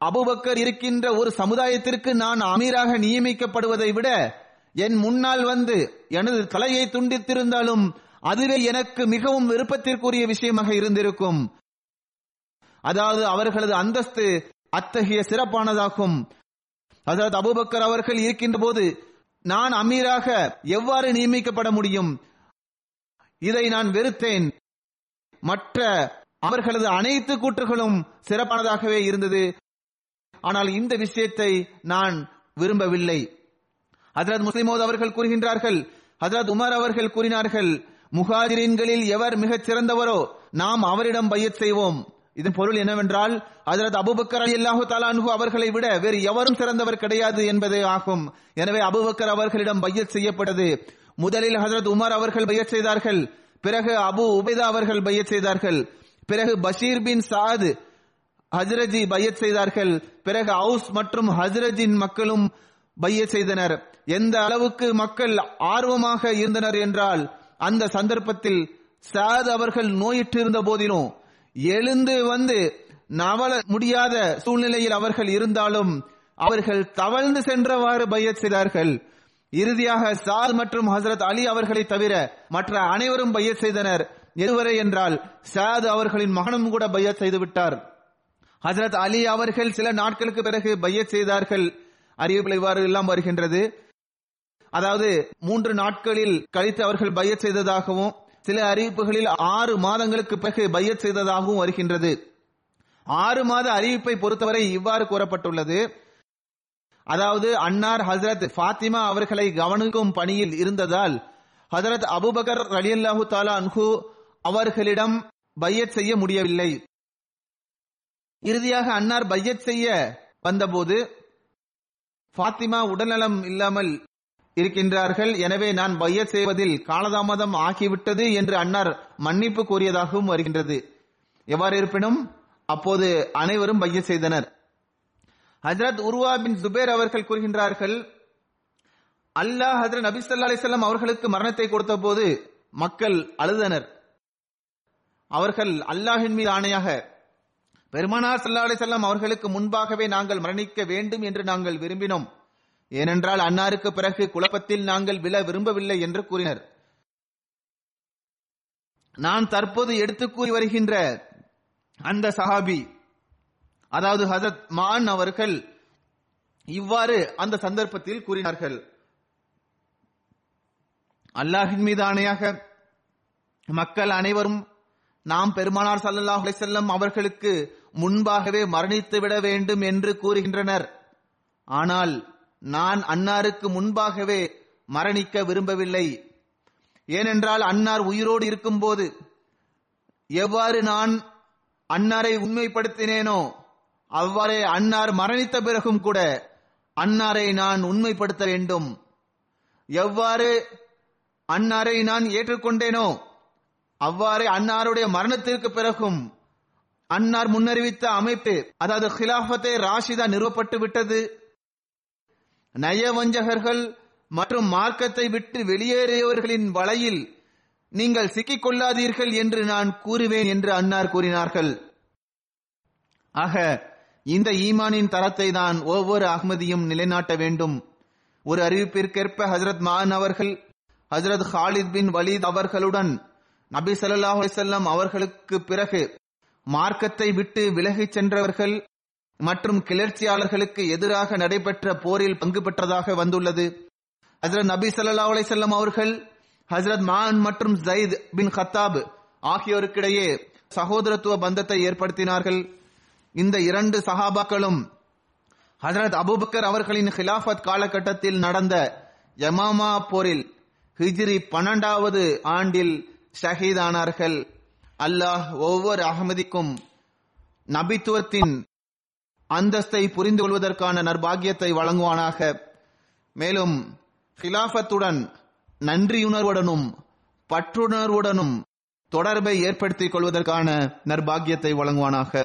அபுபக்கர் இருக்கின்ற ஒரு சமுதாயத்திற்கு நான் அமீராக நியமிக்கப்படுவதை விட என் முன்னால் வந்து எனது தலையை துண்டித்திருந்தாலும் அதுவே எனக்கு மிகவும் விருப்பத்திற்குரிய விஷயமாக இருந்திருக்கும். அதாவது அவர்களது அந்தஸ்து அத்தகைய சிறப்பானதாகும். அதாவது அபுபக்கர் அவர்கள் இருக்கின்ற போது நான் அமீராக எவ்வாறு நியமிக்கப்பட முடியும்? இதை நான் வெறுத்தேன். மற்ற அவர்களது அனைத்து கூற்றுகளும் சிறப்பானதாகவே இருந்தது. ஆனால் இந்த விஷயத்தை நான் விரும்பவில்லை. ஹஜரத் முஸ்லிமோத் அவர்கள் கூறுகின்றார்கள். ஹஜரத் உமர் அவர்கள் கூறினார்கள் முகாதிரீன்களில் எவர் மிகச் சிறந்தவரோ நாம் அவரிடம் பையத் செய்வோம். இதன் பொருள் என்னவென்றால் ஹஜரத் அபுபக்கர் அலி அல்லாஹு தாலான்ஹு அவர்களை விட வேறு எவரும் சிறந்தவர் கிடையாது என்பதே ஆகும். எனவே அபுபக்கர் அவர்களிடம் பையத் செய்யப்பட்டது. முதலில் ஹசரத் உமர் அவர்கள் பையத் செய்தார்கள். பிறகு அபு உபைதா அவர்கள் பையத் செய்தார்கள். பிறகு பஷீர் பின் சாத் ஹஜ்ரஜி பையத் செய்தார்கள். பிறகு அவுஸ் மற்றும் ஹஜ்ரஜின் மக்களும் பையத் செய்தனர். எந்த அளவுக்கு மக்கள் ஆர்வமாக இருந்தனர் என்றால் அந்த சந்தர்ப்பத்தில் சாத் அவர்கள் நோயிட்டு போதிலும் எழுந்து வந்து நவல முடியாத சூழ்நிலையில் அவர்கள் இருந்தாலும் அவர்கள் தவழ்ந்து சென்றவாறு பையத் செய்தார்கள். இறுதியாக சாத் மற்றும் ஹசரத் அலி அவர்களை தவிர மற்ற அனைவரும் பையத் செய்தனர். எதுவரை என்றால் சாத் அவர்களின் மகனும் கூட பையத் செய்து விட்டார். ஹசரத் அலி அவர்கள் சில நாட்களுக்கு பிறகு பையத் செய்தார்கள். அறிவிப்பில் இவ்வாறு எல்லாம் வருகின்றது. அதாவது மூன்று நாட்களில் கழித்து அவர்கள் பையச் செய்ததாகவும் சில அறிவிப்புகளில் ஆறு மாதங்களுக்கு பிறகு பையச் செய்ததாகவும் வருகின்றது. ஆறு மாத அறிவிப்பை பொறுத்தவரை இவ்வாறு கூறப்பட்டுள்ளது. அதாவது அன்னார் ஹசரத் ஃபாத்திமா அவர்களை கவனிக்கும் பணியில் இருந்ததால் ஹசரத் அபுபக்கர் ரலியல்லாஹு தாலா அன்ஹு அவர்களிடம் பையத் செய்ய முடியவில்லை. இறுதியாக அன்னார் பையத் செய்ய வந்தபோது ஃபாத்திமா உடல்நலம் இல்லாமல் இருக்கின்றார்கள். எனவே நான் பையத் செய்வதில் காலதாமதம் ஆகிவிட்டது என்று அன்னார் மன்னிப்பு கோரியதாகவும் வருகின்றது. எவ்வாறு இருப்பினும் அப்போது அனைவரும் பைய செய்தனர். ஹஜரத் உருவா பின் ஜுபேர் அவர்கள் கூறுகின்றார்கள் அல்லாஹ் ஹஜரத் நபி ஸல்லல்லாஹு அவர்களுக்கு மரணத்தை கொடுத்த போது மக்கள் அழுதனர். அவர்கள் அல்லாஹின் மீது ஆணையாக பெருமானா சல்லா அலிசல்லாம் அவர்களுக்கு முன்பாகவே நாங்கள் மரணிக்க வேண்டும் என்று நாங்கள் விரும்பினோம். ஏனென்றால் அன்னாருக்கு பிறகு குழப்பத்தில் நாங்கள் விழ விரும்பவில்லை என்று கூறினர். நான் தற்போது எடுத்து கூறி வருகின்ற அந்த சஹாபி அதாவது ஹசத் மான் அவர்கள் இவ்வாறு அந்த சந்தர்ப்பத்தில் கூறினார்கள். அல்லாஹின் மீது ஆணையாக மக்கள் அனைவரும் நாம் பெருமானார் சல்லல்லாஹ் செல்லம் அவர்களுக்கு முன்பாகவே மரணித்து விட வேண்டும் என்று கூறுகின்றனர். ஆனால் நான் அன்னாருக்கு முன்பாகவே மரணிக்க விரும்பவில்லை. ஏனென்றால் அன்னார் உயிரோடு இருக்கும்போது எவ்வாறு நான் அன்னாரை உண்மைப்படுத்தினேனோ அவ்வாறே அன்னார் மரணித்த பிறகும் கூட அன்னாரை நான் உண்மைப்படுத்த வேண்டும். எவ்வாறு அன்னாரை நான் ஏற்றுக்கொண்டேனோ அவ்வாறே அன்னாருடைய மரணத்திற்கு பிறகும் அன்னார் முன்னறிவித்த அமைப்பு அதாவது ஹிலாஃபத்தை ராஷிதா நிறுவப்பட்டு விட்டது. நயவஞ்சகர்கள் மற்றும் மார்க்கத்தை விட்டு வெளியேறியவர்களின் வலையில் நீங்கள் சிக்கிக் கொள்ளாதீர்கள் என்று நான் கூறுவேன் என்று அன்னார் கூறினார்கள். ஆக இந்த ஈமானின் தரத்தை தான் ஒவ்வொரு அகமதியும் நிலைநாட்ட வேண்டும். ஒரு அறிவிப்பிற்கேற்ப ஹசரத் மான் அவர்கள் ஹசரத் ஹாலித் பின் வலீத் அவர்களுடன் நபி ஸல்லல்லாஹு அவர்களுக்கு பிறகு மார்க்கத்தை விட்டு விலகிச் சென்றவர்கள் மற்றும் கிளர்ச்சியாளர்களுக்கு எதிராக நடைபெற்ற போரில் பங்கு பெற்றதாக வந்துள்ளது. ஹசரத் நபி சல்லா அலிசல்லாம் அவர்கள் ஹசரத் மான் மற்றும் ஜயித் பின் ஹத்தாப் ஆகியோருக்கிடையே சகோதரத்துவ பந்தத்தை ஏற்படுத்தினார்கள். இந்த இரண்டு சஹாபாக்களும் ஹசரத் அபுபக்கர் அவர்களின் ஹிலாஃபத் காலகட்டத்தில் நடந்த யமாமா போரில் ஹிஜ்ரி பன்னெண்டாவது ஆண்டில் ஷஹீதானார்கள். அல்லாஹ் ஒவ்வொரு அகமதிக்கும் நபித்துவத்தின் அந்தஸ்தை புரிந்து கொள்வதற்கான நற்பாகியத்தை வழங்குவானாக. மேலும் ஹிலாஃபத்துடன் நன்றியுணர்வுடனும் பற்றுணர்வுடனும் தொடர்பை ஏற்படுத்திக் கொள்வதற்கான நற்பாகியத்தை வழங்குவானாக.